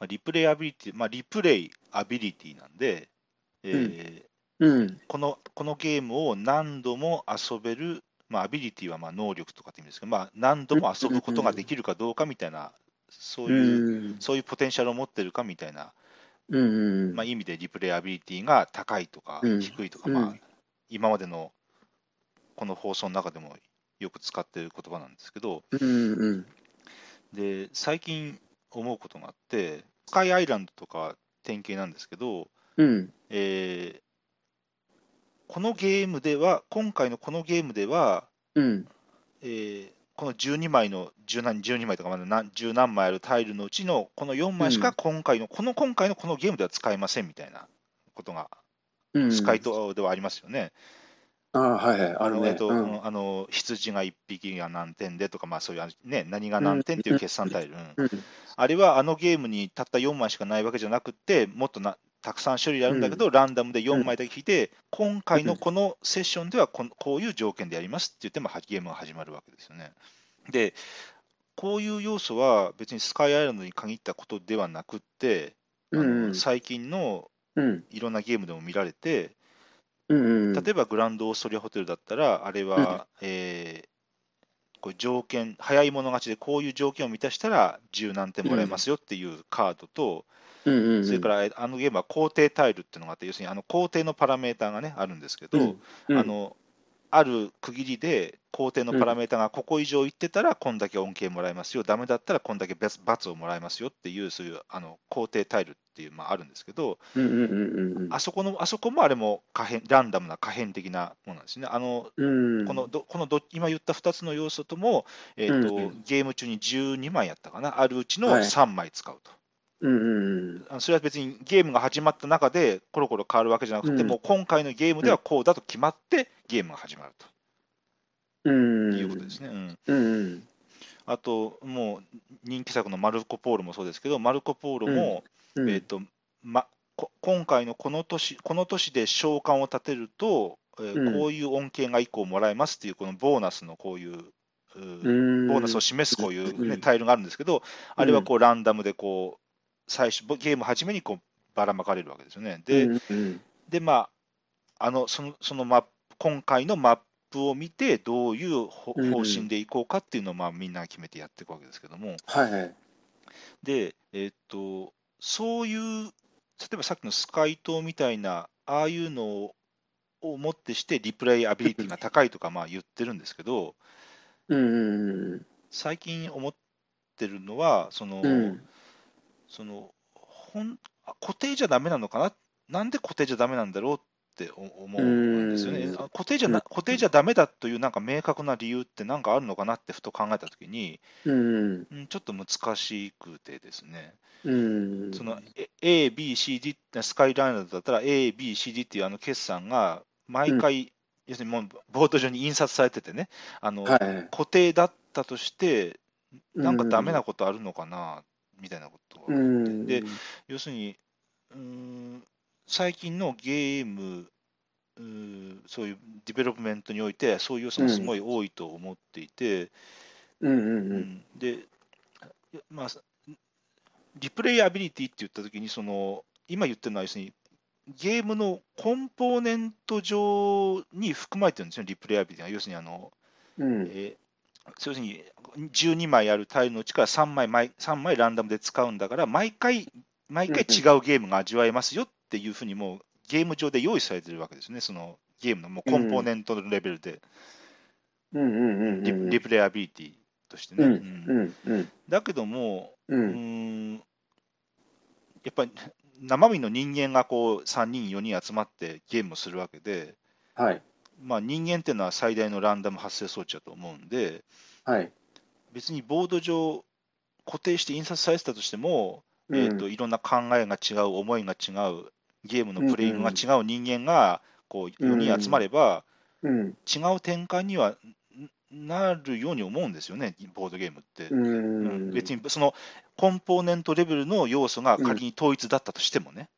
まあ、リプレイアビリティ、まあ、リプレイアビリティなんで、えーうん。このこのゲームを何度も遊べる、まあ、アビリティはまあ能力とかって意味ですけど、まあ、何度も遊ぶことができるかどうかみたいな、そうういう、ん。そういうポテンシャルを持ってるかみたいな、うん。まあ、意味でリプレイアビリティが高いとかうん低いとか、うんまあ、今までのこの放送の中でもよく使ってる言葉なんですけど、うん。うん。で最近思うことがあって、スカイアイランドとか典型なんですけど、うん。えーこのゲームでは、今回のこのゲームでは、うん。えーこの12枚の、10何12枚とかまだ何十何枚あるタイルのうちのこの4枚しか今回の、この今回のこのゲームでは使えませんみたいなことが、うん。スカイ島ではありますよね。ああ、はいはい。あるね。のえっとうん。あの羊が1匹が何点でとか、まあ、そういう、ね、何が何点っていう決算タイル、うんうん。あれはあのゲームにたった4枚しかないわけじゃなくて、もっとなたくさん種類あるんだけど、ランダムで4枚だけ引いて、今回のこのセッションではこんこういう条件でやりますって言っても、ゲームが始まるわけですよね。で、こういう要素は別にスカイアイランドに限ったことではなくって、あのうん。最近のうん。いろんなゲームでも見られて、うん。例えばグランドオーストリアホテルだったら、あれは、えーこう条件、早い者勝ちでこういう条件を満たしたら十何点もらえますよっていうカードと、うん。うん。それからえあのゲームは工程タイルっていうのがあって、要するにあの工程のパラメーターが、ね、あるんですけど、うん。あのある区切りで工程のパラメーターがここ以上いってたら、こんだけ恩恵もらえますよ、ダメだったらこんだけ罰罰をもらえますよっていう、そういうあの工程タイルっていう、まあ、あるんですけど、うん。うん。うん。うん。あそこのあそこもあれも可変ランダムな可変的なものなんですね。あのうん。このどこのど今言った2つの要素とも、えーとうんゲーム中に12枚やったかな、あるうちのはい3枚使うと。うん。うん。あのそれは別にゲームが始まった中でコロコロ変わるわけじゃなくて、うんもう今回のゲームではこうだと決まってゲームが始まるうん。ということですね。うんうん。あと、もう人気作のマルコ・ポーロもそうですけど、マルコ・ポーロも、うん。えーとま、こ今回のこの年この年で召喚を立てると、えーうんこういう恩恵が1個もらえますっていう、このボーナスのこういう、ううん。ボーナスを示すこういう、ねうんタイルがあるんですけど、あれはこうランダムでこう最初、ゲーム初めにこうばらまかれるわけですよね。で、うん。うん。でまあ、あのそのそのマップ今回のマップを見て、どういう方針でいこうかっていうのを、まあ、みんな決めてやっていくわけですけども、はいはい。で、えーっと、そういう、例えばさっきのスカイ島みたいな、ああいうのをもってして、リプレイアビリティが高いとかまあ言ってるんですけど、うん。最近思ってるのは、その、うん。そのほんあ固定じゃダメなのかな、なんで固定じゃダメなんだろうって思うんですよね。固定じゃな固定じゃダメだというなんか明確な理由ってなんかあるのかなってふと考えたときに、うん。うんちょっと難しくてですね。うん。そのえ A、B、C、D スカイライナーだったら A、B、C、D っていうあの決算が毎回、要するにもうボード上に印刷されててね、あのはい。固定だったとして、なんかダメなことあるのかな、みたいなことがうん。で要するに、うーん最近のゲーム、うーそういう development において、そういう要素がすごい多いと思っていて、うん。うん。ううん。んで、まあ、 replayability って言ったときに、その今言ってるのは、要するにゲームのコンポーネント上に含まれてるんですよ、リプレイアビリティが。要するにあの、うん。えー要するに12枚あるタイルのうちから3枚毎3枚ランダムで使うんだから、毎回、毎回違うゲームが味わえますよっていうふうに、もうゲーム上で用意されてるわけですね、そのゲームのもうコンポーネントのレベルで。リプレイアビリティとしてね。うん。うん。だけども、う。うんんやっぱり生身の人間がこう3人、4人集まってゲームをするわけで、はい。まあ、人間っていうのは最大のランダム発生装置だと思うんで、はい。別にボード上固定して印刷されてたとしても、えー、といろんな考えが違う、思いが違う、ゲームのプレイングが違う人間がこう4人集まれば、うん。違う展開にはんなるように思うんですよね、ボードゲームって。ううんん。別にそのコンポーネントレベルの要素が仮に統一だったとしてもね。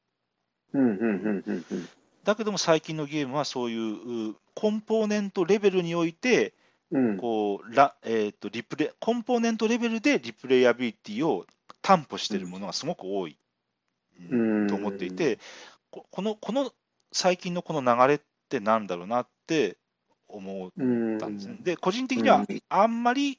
だけども最近のゲームはそういううコンポーネントレベルにおいてうん。こうラ、えー、とリプレコンポーネントレベルでリプレイアビリティを担保しているものがすごく多い、うんと思っていて、ここのこの最近のこの流れってなんだろうなって思っうんたんですね。で、個人的にはうんあんまり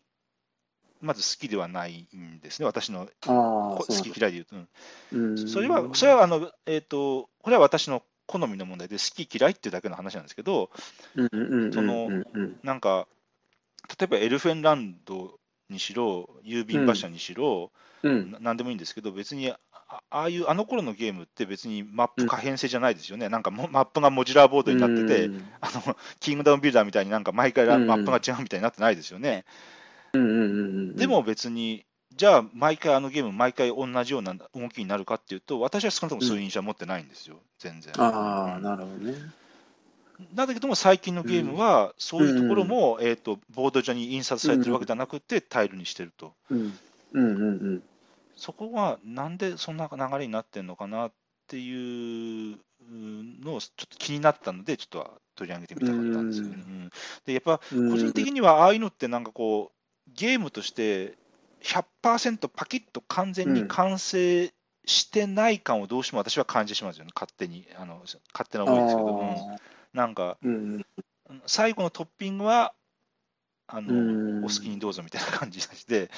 まず好きではないんですね、私の好き嫌いで言うと。それは、それはあの、えーと、これは私の好みの問題で、好き嫌いっていうだけの話なんですけど、うんうんうんうんそのうん。うんなんか、例えばエルフェンランドにしろ、郵便馬車にしろ、うん。ななんでもいいんですけど、別にあああいうあの頃のゲームって別にマップ可変性じゃないですよね、なんかもマップがモジュラーボードになってて、うん。あのキングダムビルダーみたいになんか毎回マップが違うみたいになってないですよね。うんうんうんうん。でも別に、じゃあ毎回あのゲーム、毎回同じような動きになるかっていうと、私は少なくともそういう印象は持ってないんですよ、全然。ああうんなるほどねなんだけども、最近のゲームは、そういうところも、えー、とボード上に印刷されてるわけではなくて、タイルにしてると。うんうんうんうんそこはなんでそんな流れになってるのかなっていうのをちょっと気になったので、ちょっと取り上げてみたかったんですよね。うんうんでやっぱうん個人的にはああいうのってなんかこう、ゲームとして100%パキッと完全に完成してない感をどうしても私は感じてしまうんですよね、勝手に。あの勝手な思いですけど、うん。あなんかうん最後のトッピングはあの、うん。お好きにどうぞみたいな感じがして、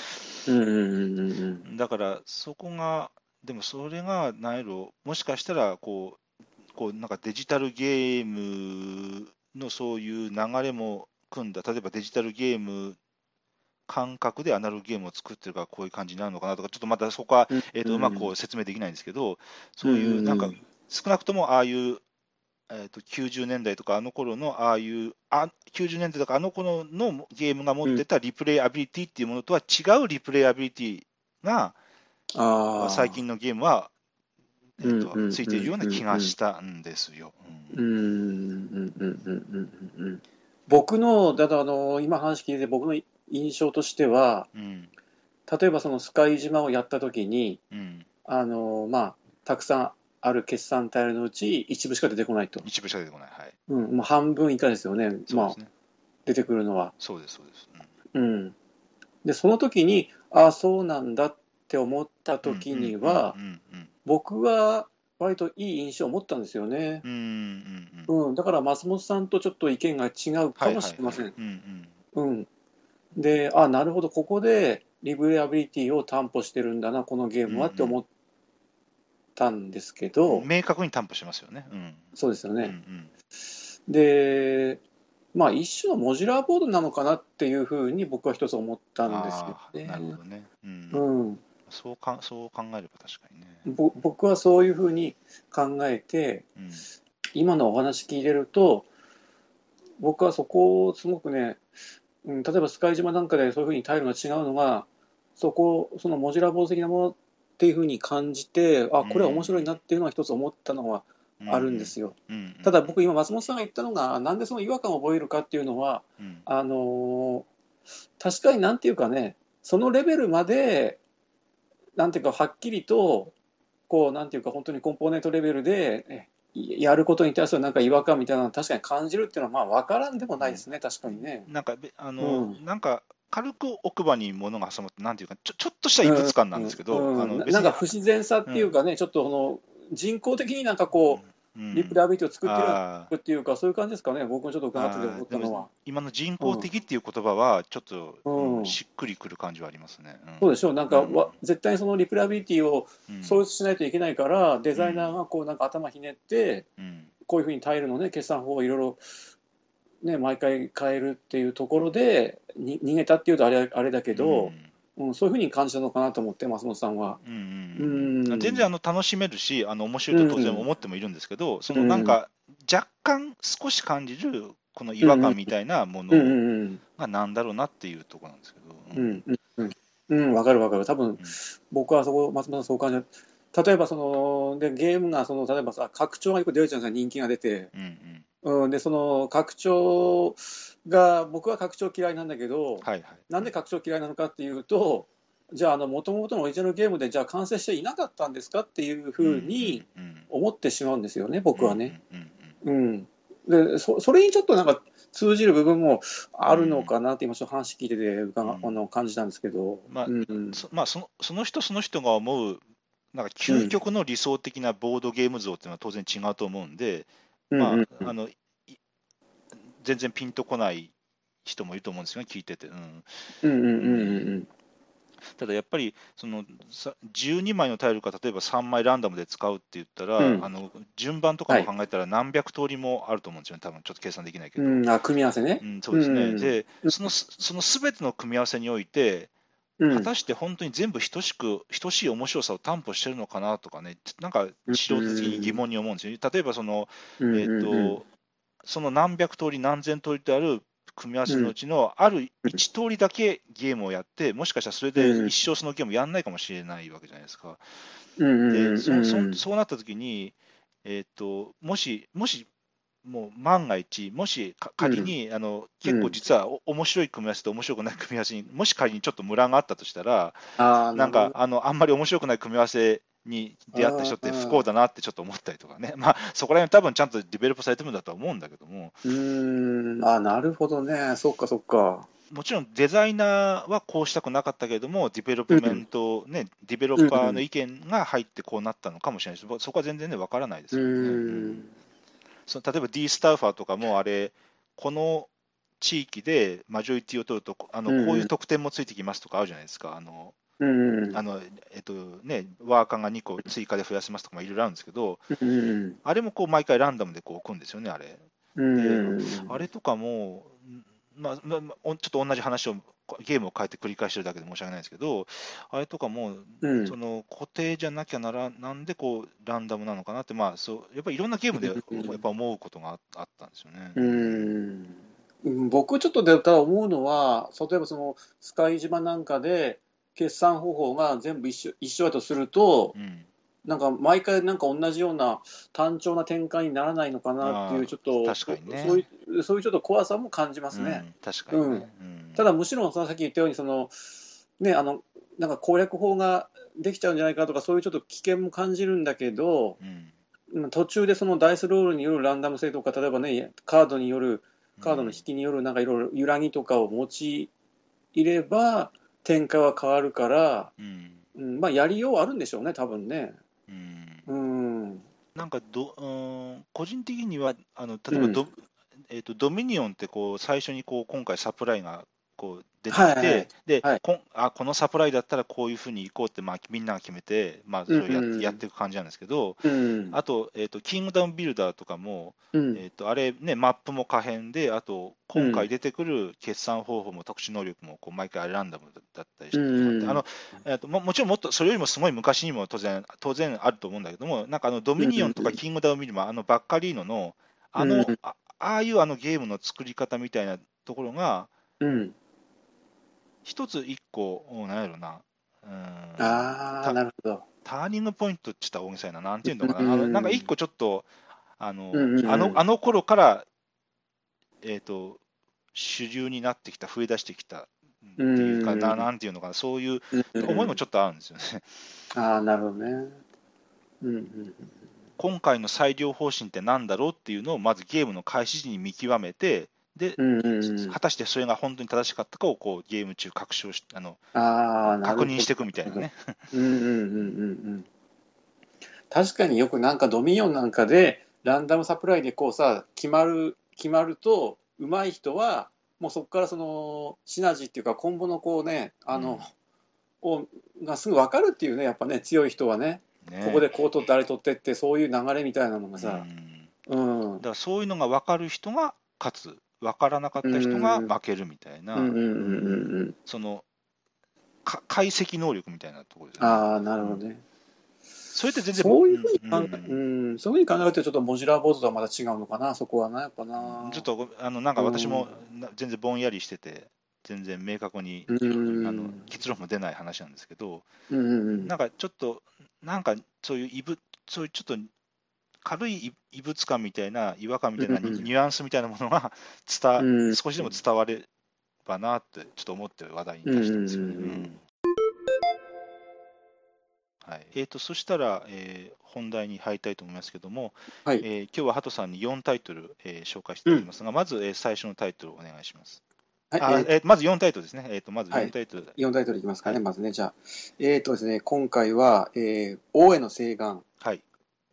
だからそこが、でもそれが何やろ、もしかしたらこう、こうなんかデジタルゲームのそういう流れも組んだ、例えばデジタルゲーム感覚でアナログゲームを作ってるからこういう感じになるのかなとか、ちょっとまたそこは、うん。えー、とうまくこう説明できないんですけど、そういうなんか、少なくともああいう、えー、と90年代とかあの頃のああいうあ90年代とかあの頃のゲームが持ってたリプレイアビリティっていうものとは違うリプレイアビリティがああ最近のゲームは、えーとうんうんついているような気がしたんですよ。うん。うんうんうんうんうんうん僕のだあの今話聞いて僕の印象としてはうん例えばそのスカイ島をやった時にうんあのまあたくさんある決算タイルのうち一部しか出てこないと、一部しか出てこない。はい。うん、もう半分以下ですよね、まあ。出てくるのは。そうです、そうです。うん、でその時にああそうなんだって思った時には、うんうんうん僕は割といい印象を持ったんですよね。うんうんうんうんうん、だから松本さんとちょっと意見が違うかもしれませんうん、で、あなるほど、ここでリブレアビリティを担保してるんだな、このゲームはって思ったんですけうど、ん明確に担保してますよね。うんそうですよね。うんうんで、まあ、一種のモジュラーボードなのかなっていうふうに僕は一つ思ったんですよあーなるほね。どね。うんうん、そうかそう考えれば確かにね。ぼ僕はそういうふうに考えて、うん今のお話聞いてると、僕はそこをすごくね、うん、例えばスカイ島なんかでそういうふうにタイルが違うのが、そこ、そのモジュラーボード的なものっていうふうに感じて、あ、これは面白いなっていうのは一つ思ったのはあるんですよ。ただ僕今松本さんが言ったのが、なんでその違和感を覚えるかっていうのは、うん。あのー確かになんていうかね、そのレベルまで、なんていうか、はっきりと、こう、なんていうか、本当にコンポーネントレベルで、えやることに対するなんか違和感みたいなのを確かに感じるっていうのは、まあ、分からんでもないですね、確かにね。なんかべあの、うん。なんか軽く奥歯に物が挟まって、なんていうか、ちょちょっとした異物感なんですけど、うん。あの別にななんか不自然さっていうかね、ちょっとこの人工的になんかこう、うん。リプレアビリティを作ってるっていうか、そういう感じですかね、僕もちょっと伺ってて思ったのは。今の人工的っていう言葉は、ちょっと、うんうん。しっくりくる感じはありますね。うん。そうでしょう、なんか、うん。わ絶対にそのリプレアビリティをうん。創出しないといけないから、デザイナーがこうなんか頭ひねって、うん。こういうふうにタイルのね、決算法をいろいろ、ね、毎回変えるっていうところで、に逃げたっていうとあれあれだけど、うんそういうふうに感じたのかなと思って、松本さんは。うんうんうん全然あの楽しめるし、あの面白いと当然思ってもいるんですけど、そのなんか、若干少し感じる、この違和感みたいなもうんうのんうんがなんだろうなっていうところなんですけど。うんうんうんうん、わかるわかる。多分、僕はそこ、松本さんそう感じる。例えばそのでゲームがその例えばさ拡張がよく出るじゃないですか人気が出て、うんうんうん、でその拡張が僕は拡張嫌いなんだけど、はいはい。なんで拡張嫌いなのかっていうとじゃあもともとのオリジナルゲームでじゃあ完成していなかったんですかっていうふうに思ってしまうんですよね僕はね。うんでそそれにちょっとなんか通じる部分もあるのかなって今、ちょっと話聞いてて伺、うん。あの感じたんですけど、まあうんうん。そまあ、そのその人その人が思う、なんか究極の理想的なボードゲーム像っていうのは当然違うと思うんで、まああのい全然ピンとこない人もいると思うんですよね、聞いてて。うん、うんうんうんうんただやっぱりそのさ12枚のタイルか例えば3枚ランダムで使うって言ったら、うん。あの順番とかも考えたら何百通りもあると思うんですよね、多分ちょっと計算できないけど。うん、あ組み合わせね。う。ん、そうですね、うん。でうんそのその全ての組み合わせにおいて、うん果たして本当に全部等しく、等しい面白さを担保してるのかなとかね、なんか素人的に疑問に思うんですよ。例えばその、うんえーとうんうんその何百通り、何千通りとある組み合わせのうちのある一通りだけゲームをやって、もしかしたらそれで一生そのゲームやんないかもしれないわけじゃないですか。でそそうなった時に、えー、ともし、もし、もう万が一、もしか仮に、あの結構実はお面白い組み合わせと面白くない組み合わせに、もし仮にちょっとムラがあったとしたら、あーなんかあのあんまり面白くない組み合わせに出会った人って不幸だなってちょっと思ったりとかね、まあ、そこら辺多分ちゃんとディベロップされてるんだとは思うんだけども、うーん、あ、なるほどね。そっかそっか。もちろんデザイナーはこうしたくなかったけれども、 development、ね、ディベロッパーの意見が入ってこうなったのかもしれないです、そこは全然ね、わからないですうけどね。ん。その例えば D スタッファーとかも、あれ、この地域でマジョリティを取ると、あのこういう特典もついてきますとかあるじゃないですか。あのうん。あのえっとね、ワーカーが2個追加で増やせますとかもいろいろあるんですけど、うん。あれもこう毎回ランダムでこう置くんですよね、あれ。うん。あれとかも、んまあちょっと同じ話を、ゲームを変えて繰り返してるだけで申し訳ないですけど、あれとかも、うんその固定じゃなきゃならなんでこうランダムなのかなって、まあ、そうやっぱりいろんなゲームでやうんっぱ思うことがああったんですよね。うん。うん僕ちょっとでただ思うのは、例えばそのスカイ島なんかで決算方法が全部一緒一緒だとすると、うんなんか毎回なんか同じような単調な展開にならないのかなっていうちょっと確かにねそういうそういうちょっと怖さも感じますね。うん確かにね。うんただむしろそのさっき言ったようにそのねあのなんか攻略法ができちゃうんじゃないかとかそういうちょっと危険も感じるんだけどうんうん途中でそのダイスロールによるランダム性とか例えばねカードによるカードの引きによるなんかいろいろ揺らぎとかを用いれば展開は変わるから、うんうん、まあやりようあるんでしょうね多分ね。うん。うん。なんかど、うん、個人的には、あの例えばド,、えー、とドミニオンってこう最初にこう今回サプライがこう出てきて、はいはいはい。で、はい。こんあこのサプライだったらこういうふうに行こうって、まあ、みんなが決めて、まあ、それをや,、やっていく感じなんですけど、うんあと,、えー、とキングダムビルダーとかも、うん。えー、とあれ、ね、マップも可変で、あと今回出てくる決算方法も特殊能力もこう毎回ランダムだったりして、うんあのえーとももちろんもっとそれよりもすごい昔にも当然当然あると思うんだけども、なんかあのドミニオンとかキングダムビルも、あのバッカリーノのあの、ああいうあのゲームの作り方みたいなところが、うん一つ一個、うんなんやろな、うん。ああなるほど。ターニングポイントって言ったら大げさやな、なんていうのかな、あのうんなんか一個ちょっと、あの,、うんうんうん。あのあの頃から、えー、と主流になってきた、増え出してきたっていうかな、うんなんていうのかな、そういううん思いもちょっとあるんですよね。ああなるほどね。うんうん。今回の裁量方針ってなんだろうっていうのをまずゲームの開始時に見極めて、で、うんうんうん。果たしてそれが本当に正しかったかをこうゲーム中確証しあのあ確認していくみたいなね。うんうんうんうんうん。確かによくなんかドミニオンなんかでランダムサプライでこうさ決まる決まると上手い人はもうそこからそのシナジーっていうかコンボのこうねあの、をがすぐ分かるっていうねやっぱね強い人はね。ね。ここでこう取ってあれ取ってってそういう流れみたいなのがうさ、ん。うん、だからそういうのが分かる人が勝つ、分からなかった人が負けるみたいな、そのか解析能力みたいなところですよね。ああなるほどね、それって全然そういうふうに考え、うんそういうふうに考えるとちょっとモジュラーボードとはまた違うのかなそこはなやっぱな。ちょっとあのなんか私もな全然ぼんやりしてて、全然明確に、うん。あの結論も出ない話なんですけど、うんなんかちょっと、なんかそういう異物、そういうちょっと軽い異異物感みたいな、違和感みたいなニュアンスみたいなものが伝、うん少しでも伝わればなって、ちょっと思って話題に出したんですよね。うんうんうんはい。えー、とそしたら、えー本題に入りたいと思いますけども、はい。えー今日はハトさんに4タイトル、えー紹介していきますが、まず、えー最初のタイトルをお願いします。はい。あえー。えーまず4タイトルですね。えー、とまずはい。4タイトル、4タイトルいきますかね、はい。まずね。じゃあ、えっ、とですね、今回は、えー、王への請願、はい、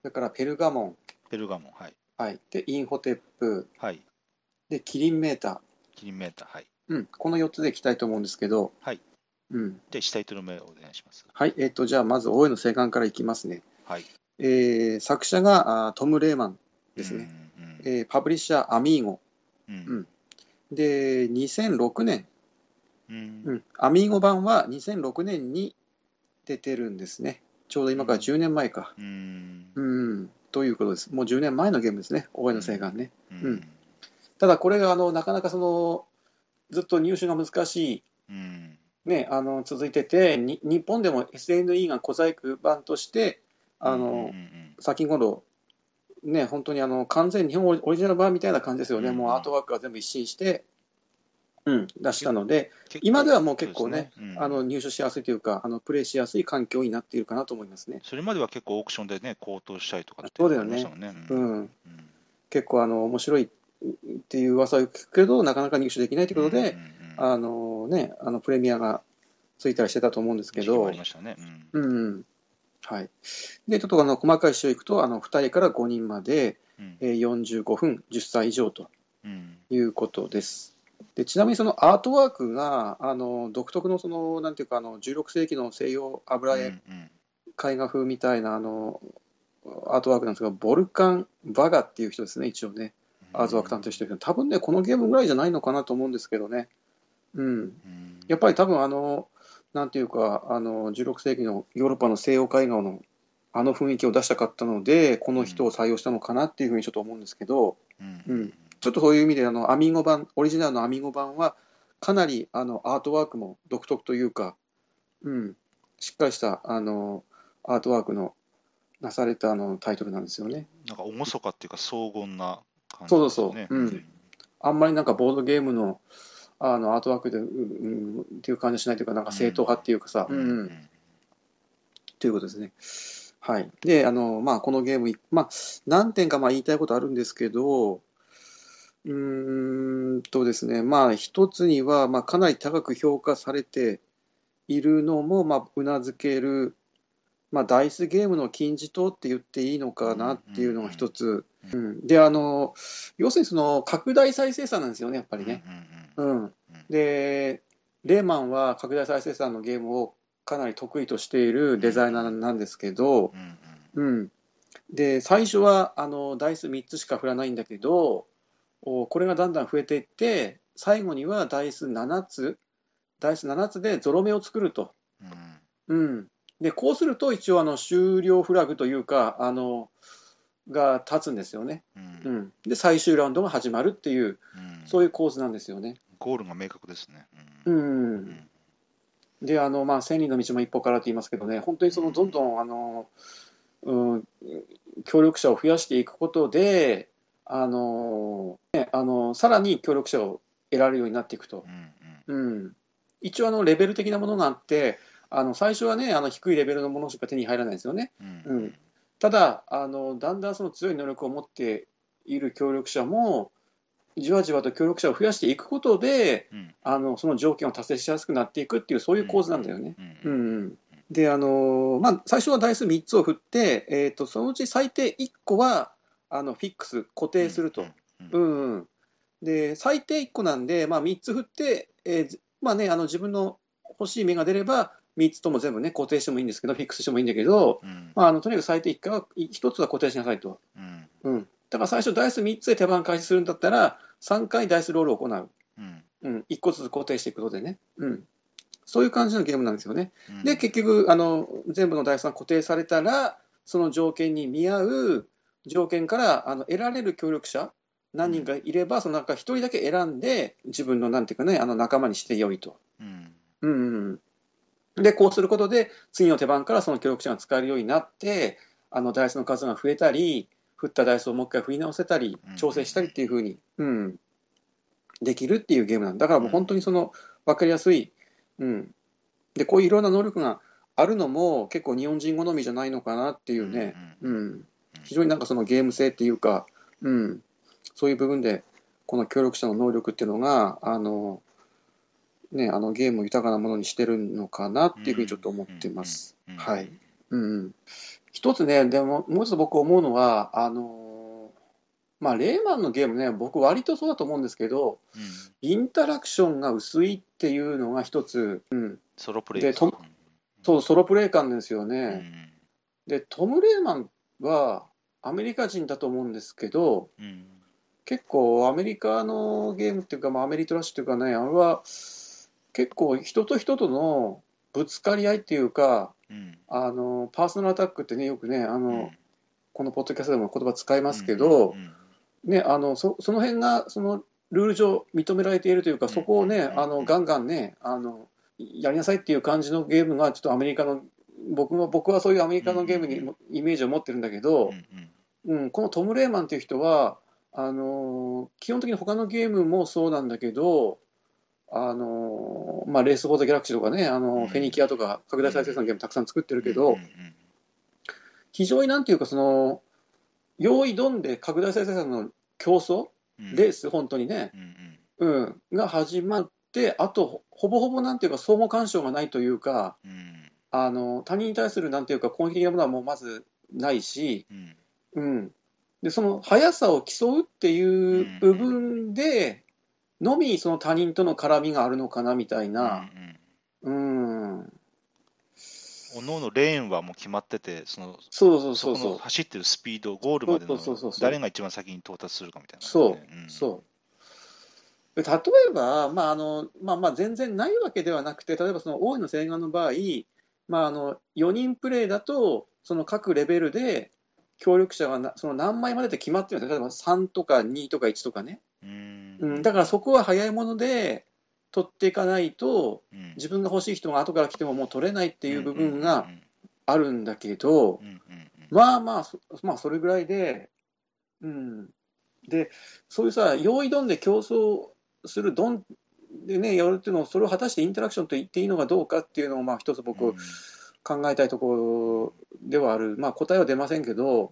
それからペルガモン、ペルガモン、はい、はい。で、インホテップ、はい、で、キリンメーター。キリンメーター、はい。うん。この4つでいきたいと思うんですけど、はい。うん。で、1タイトル目をお願いします。はい。えっ、と、じゃあ、まず王への請願からいきますね。はい。えー、作者があートム・レーマンですね。うんうんえーパブリッシャー、アミーゴ。うんうんで、2006年、うんうん、アミーゴ版は2006年に出てるんですね。ちょうど今から10年前か。うん。うん、ということです。もう10年前のゲームですね、大江の請願ね。うん。うん。ただ、これがあのなかなかそのずっと入手が難しい、うん。ね、あの続いててに、日本でも SNE が小細工版として、あのうんうん先ほど、ね、本当にあの完全日本オリジナル版みたいな感じですよね、うん。もうアートワークが全部一新して、うん、出したので、今ではもう結構ねそうん。あの入手しやすいというかあの、プレイしやすい環境になっているかなと思いますね。それまでは結構オークションでね、高騰したりとかってそうだよねありましたもんね。ううん。ん。結構あの面白いっていう噂を聞くけど、なかなか入手できないということで、うんうんうん。あのね、あのプレミアがついたりしてたと思うんですけどね。うん。うん。はい、でちょっとあの細かい仕様いくと、あの2人から5人まで、うん。えー45分、10歳以上とうん。いうことです。でちなみにそのアートワークがあの独特のそのなんていうかあの16世紀の西洋油絵絵画風みたいなあのアートワークなんですが、ボルカン・バガっていう人ですね、一応ね。アートワーク担当してる人、多分ね、このゲームぐらいじゃないのかなと思うんですけどね。うん。うん。やっぱり多分あの、なんていうか、あの、16世紀のヨーロッパの西洋絵画のあの雰囲気を出したかったので、この人を採用したのかなっていうふうにちょっと思うんですけど、うん。うんちょっとそういう意味で、あの、アミーゴ版、オリジナルのアミーゴ版は、かなりあのアートワークも独特というか、うん、しっかりしたあのアートワークのなされたあのタイトルなんですよね。なんか厳かっていうか荘厳な感じそうですよね。そうそううんあんまりなんかボードゲームのあのアートワークで、うんうん、っていう感じしないというか、なんか正統派っていうかさ、うんうんということですね。はい。で、あの、まあ、このゲーム、まあ、何点かまあ言いたいことあるんですけど、うーんとですね、まあ、一つには、まあ、かなり高く評価されているのも、まあ、うなずける、まあ、ダイスゲームの金字塔って言っていいのかなっていうのが一つ。ううん。で、あの、要するにその、拡大再生産なんですよね、やっぱりね。うん。で、レーマンは拡大再生産のゲームをかなり得意としているデザイナーなんですけど、うん。で、最初はあのダイス3つしか振らないんだけど、おこれがだんだん増えていって、最後にはダイス7つ、ダイス7つでゾロ目を作ると。うんうん。で、こうすると一応あの終了フラグというか、あの、が立つんですよね。うんうん。で、最終ラウンドが始まるっていう、うんそういう構図なんですよね。ゴールが明確ですね。う。うんんで、あの、まあ、千里の道も一歩からと言いますけどね、本当にその、どんどん、あの、うん、協力者を増やしていくことで、あの、ね、あの、さらに協力者を得られるようになっていくと。うんうんうん。一応、あの、レベル的なものがあって、あの、最初はね、あの、低いレベルのものしか手に入らないんですよね。うんうんただ、あの、だんだんその強い能力を持っている協力者も、じわじわと協力者を増やしていくことで、うんあの、その条件を達成しやすくなっていくっていう、そういう構図なんだよね。うんうんうん、で、あのーまあ、最初は台数3つを振って、えー、とそのうち最低1個はあのフィックス、固定すると。ううんんうんで、最低1個なんで、まあ、3つ振って、えーずまあね、あの自分の欲しい目が出れば、3つとも全部ね、固定してもいいんですけど、フィックスしてもいいんだけど、うんまあ、あのとにかく最低1回は1つは固定しなさいと。うんうん、だから最初、ダイス3つで手番開始するんだったら、3回ダイスロールを行う。うんうん、1個ずつ固定していくことでね。うんそういう感じのゲームなんですよね。うんで、結局、あの、全部のダイスが固定されたら、その条件に見合う条件から、あの、得られる協力者、何人かいれば、その中一人だけ選んで、自分の、なんていうかね、あの、仲間にしてよいと。うんうんうんうん。で、こうすることで、次の手番からその協力者が使えるようになって、あの、ダイスの数が増えたり、振ったダイスをもう一回振り直せたりうん、調整したりっていうふうに、うん、できるっていうゲームなんだ。だからもう本当にその、わかりやすい、うん。で、こういういろんな能力があるのも結構日本人好みじゃないのかなっていうね、うんうん、非常になんかそのゲーム性っていうか、うん、そういう部分で、この協力者の能力っていうのが、あの、ね、あのゲームを豊かなものにしてるのかなっていうふうにちょっと思ってます。うん。はい。うん。一つね、でも、もう一つ僕思うのは、あの、まあ、レーマンのゲームね、僕割とそうだと思うんですけど、うん。インタラクションが薄いっていうのが一つ、うん、ソロプレイでとそう、ソロプレイ感ですよね。で、トム・レーマンはアメリカ人だと思うんですけど、うん。うん結構アメリカのゲームっていうか、まあ、アメリトラッシュっていうかね、あれは結構人と人とのぶつかり合いっていうか、うん。あのパーソナルアタックってね、よくね、あの、うん。このポッドキャストでも言葉使いますけど、うんね、あのそその辺がそのルール上認められているというか、そこをね、うん。あのガンガンねあの、やりなさいっていう感じのゲームが、ちょっとアメリカの、僕も僕はそういうアメリカのゲームにもイメージを持ってるんだけどう、んうん。うん、このトム・レーマンっていう人は、あの基本的に他のゲームもそうなんだけど、あのまあ、レース・フォー・ザ・ギャラクシーとかね、あのうん。フェニキアとか、拡大再生産のゲームたくさん作ってるけど、非常になんていうか、その、用意どんで拡大再生産の競争、うん。レース、本当にね、うん、が始まって、あと、ほぼほぼなんていうか、相互干渉がないというか、うんあの他人に対するなんていうか、攻撃的なものはもうまずないし、うん。うん、でその速さを競うっていう部分でのみ、その他人との絡みがあるのかなみたいな、うんうん、おのおのレーンはもう決まってて、そのそうそうそうそう、の走ってるスピード、ゴールまでの誰が一番先に到達するかみたいな、そう、そう。で例えば、まああのまあ、まあ全然ないわけではなくて、例えばその大井の洗顔の場合、まあ、あの4人プレイだと、その各レベルで協力者がなその何枚までって決まってるんですよ、例えば3とか2とか1とかね、うん。うん、だからそこは早いもので取っていかないと、うん。自分が欲しい人が後から来てももう取れないっていう部分うがんあるんだけど、まあまあ、そまあ、それぐらいで、うん。で、そういうさ、用意ドンで競争するドンでね、やるっていうのを、それを果たしてインタラクションと言っていいのかどうかっていうのを、まあ一つ僕、うん考えたいところではある。まあ答えは出ませんけど、っ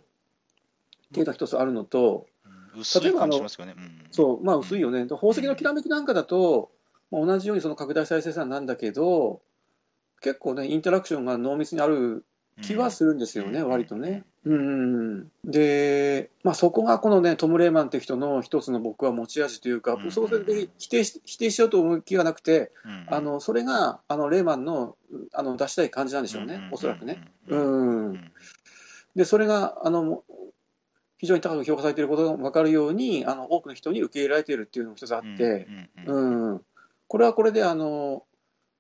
ていうのは一つあるのと、うん薄い感じしますよね。うんそう、まあ薄いよね。で宝石のきらめきなんかだと、まあ、同じようにその拡大再生産なんだけど、結構ね、インタラクションが濃密にある気はするんですよね、うん割とね。うん、で、まあ、そこがこのね、トム・レーマンって人の一つの僕は持ち味というか、うんそうで否定し否定しようと思う気がなくて、うんあのそれがあのレーマンのあの出したい感じなんでしょうね、おそらくね。。うんうんで、それがあの非常に高く評価されていることが分かるように、あの多くの人に受け入れられているっていうのが一つあって、うん、これはこれであの、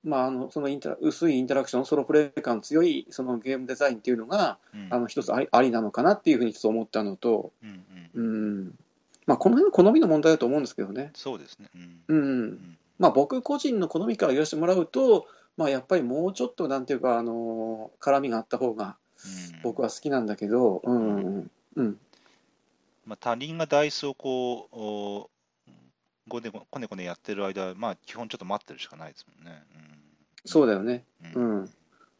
まあ、あのそのインタラ薄いインタラクション、ソロプレイ感強いそのゲームデザインっていうのが、うん。あの一つありありなのかなっていうふうにちょっと思ったのと、うんうん。うん。まあ、この辺は好みの問題だと思うんですけどね。そうですね。うん。うん。うんまあ、僕個人の好みから言わせてもらうと、まあ、やっぱりもうちょっとなんていうか、あの絡みがあった方がうん。僕は好きなんだけど、うん。うん。うん。まあ、他人がダイスをこう、おごねごこねこねやってる間は、まあ、基本ちょっと待ってるしかないですもんね。そうだよね、ううん。ん、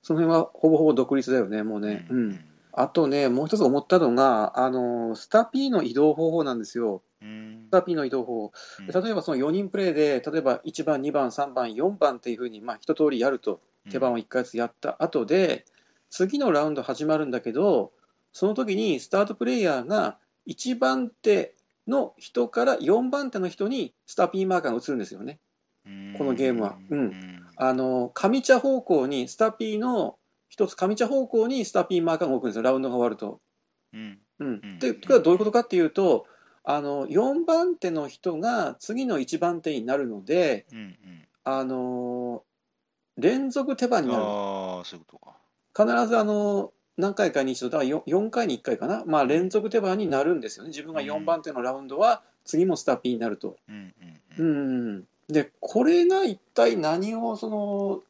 その辺はほぼほぼ独立だよね、もうね。うん。あとね、もう一つ思ったのが、あのスタピーの移動方法なんですよ。うん。スタピーの移動方法。うん。例えばその4人プレイで、例えば1番、2番、3番、4番っていうふうに、まあ、一通りやると、手番を1回ずつやった。後で、次のラウンド始まるんだけど、その時にスタートプレイヤーが1番手の人から4番手の人にスタピーマーカーが移るんですよね。うんこのゲームはうんうんあの上茶方向に、スタピーの一つ上茶方向にスタピーマーカーが置くんですよ、ラウンドが終わると。うんうんうんで、これはどういうことかっていうと、あの4番手の人が次の1番手になるので、うんうんあの連続手番になる。ああ、そういうことか。必ずあの何回かに一度、だから 4, 4回に1回かな、まあ、連続手番になるんですよね、自分が4番手のラウンドは次もスタピーになると。うんううん。ん、で、これが一体何をその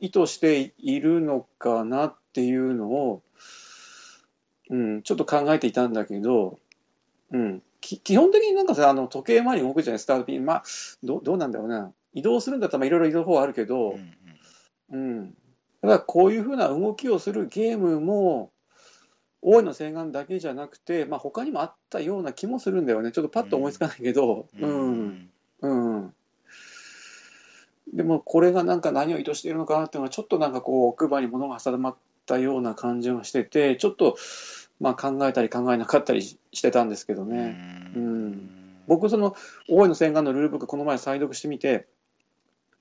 意図しているのかなっていうのを、うん、ちょっと考えていたんだけど、うん、き基本的になんかさ、あの時計回りに動くじゃない、スタートピン、まあど、どうなんだろうな、移動するんだったらまあいろいろ移動法あるけど、うんうん。うん、ただこういうふうな動きをするゲームも大井の洗顔だけじゃなくて、まあ、他にもあったような気もするんだよね。ちょっとパッと思いつかないけど、うん。うん。でもこれがなんか何を意図しているのかなっていうのはちょっとなんかこう奥歯に物が挟まったような感じがしててちょっとまあ考えたり考えなかったりしてたんですけどね。うん。僕その大井の洗顔のルールブックこの前再読してみて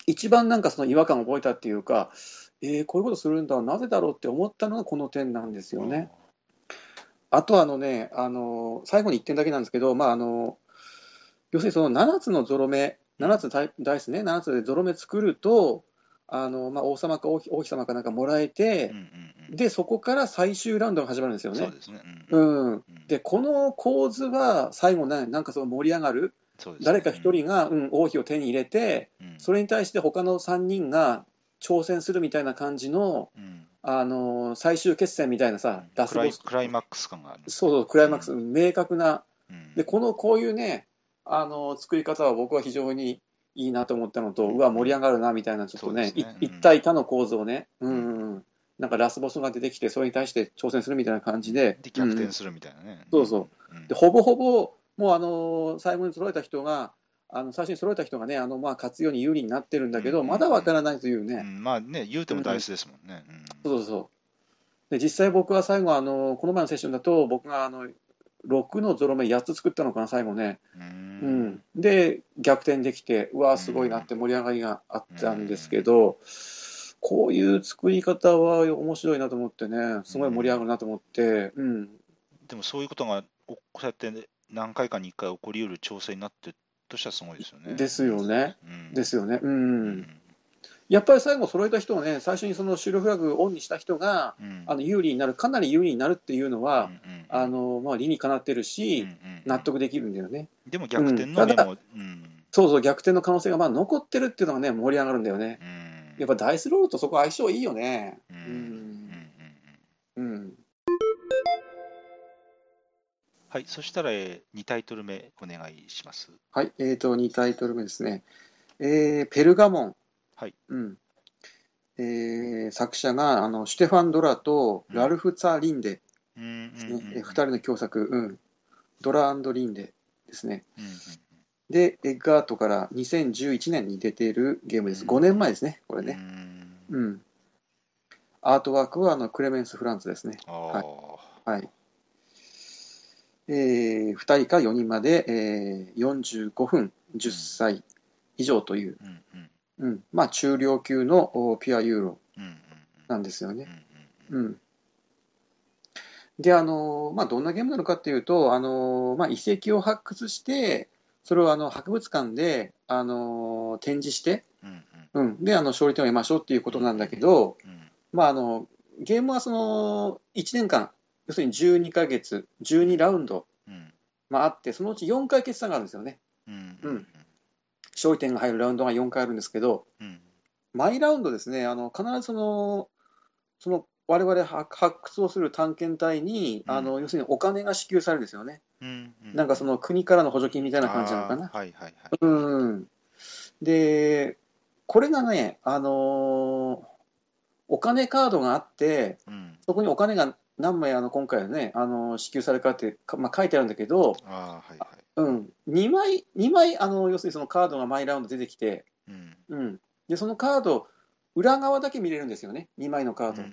一番なんかその違和感を覚えたっていうか、えー、こういうことするんだなぜだろうって思ったのがこの点なんですよね。あとあのね、あの最後に1点だけなんですけど、まあ、あの要するにその7つのゾロ目、7つのダイスね、7つでゾロ目作ると、あのまあ、王様か王妃様かなんかもらえて、うんうんうん、でそこから最終ラウンドが始まるんですよね。で、ね。うんうん、でこの構図は最後ね、なんかその盛り上がる、ね、誰か1人が、うん、王妃を手に入れて、うん、それに対して他の3人が挑戦するみたいな感じの、うん、あの最終決戦みたいなさ、ラスボス。クライマックス感があるそうそうクライマックス、明確な、でこのこういうねあの作り方は僕は非常にいいなと思ったのと、うわ盛り上がるなみたいなちょっとねね。一体他の構造ね、うん、なんかラスボスが出てきてそれに対して挑戦するみたいな感じでで逆転するみたいなね、そうそう、でほぼほぼもうあの最後に揃えた人があの最初に揃えた人がね、あのまあ勝つように有利になってるんだけど、まだわからないというね、まあね、言うても大事ですもんね。そうそうそう。で実際僕は最後あの、この前のセッションだと、僕があの6のゾロ目8つ作ったのかな、最後ね。うん、で、逆転できて、うわ、すごいなって盛り上がりがあったんですけど、こういう作り方は面白いなと思ってね、すごい盛り上がるなと思って、うん、でもそういうことがこうやって何回かに1回起こりうる調整になってとしてはすごいですよね。ですよね。うん、ですよね。うん。やっぱり最後揃えた人をね、最初にその終了フラグをオンにした人が、うん、あの有利になる、かなり有利になるっていうのは、うんうん、あのまあ、理にかなってるし、うんうん、納得できるんだよね。でも逆転の目も、うん、そうそう、逆転の可能性がまあ残ってるっていうのがね、盛り上がるんだよね。やっぱダイスロールとそこ相性いいよね。うん。うん。はい、そしたら、えー、2タイトル目お願いします。はい、えっ、ー、と、2タイトル目ですね。えー、ペルガモン。はい。うん。えー、作者があのシュテファン・ドラとラルフ・ツァ・リンデですね、2人の共作、うん、ドラリンデですね。うんうんうん、で、エッガートから2011年に出ているゲームです。5年前ですね、これね。うん。アートワークはあのクレメンス・フランツですね。はい。はいえー、2人か4人まで、えー、45分10歳以上という、うんうん。うん、まあ中量級のピュアユーロなんですよね。うん、であの、まあ、どんなゲームなのかっていうとあの、まあ、遺跡を発掘してそれをあの博物館であの展示して、うん、であの勝利点を得ましょうっていうことなんだけど、まあ、あのゲームはその1年間要するに12か月12ラウンド、まあ、あってそのうち4回決算があるんですよね。うん。勝利点が入るラウンドが4回あるんですけど、うん、毎ラウンドですね、あの必ずその、その我々発掘をする探検隊に、うん、あの要するにお金が支給されるんですよね、うん。うん、なんかその国からの補助金みたいな感じなのかな。はいはいはい。うん、で、これがね、あのー、お金カードがあって、うん、そこにお金が何枚あの今回はね、あの支給されるかって、まあ、書いてあるんだけど、あはいはい。うん、2枚、2枚あの要するにそのカードが毎ラウンド出てきて、うん。うん、でそのカード、裏側だけ見れるんですよね、2枚のカード。う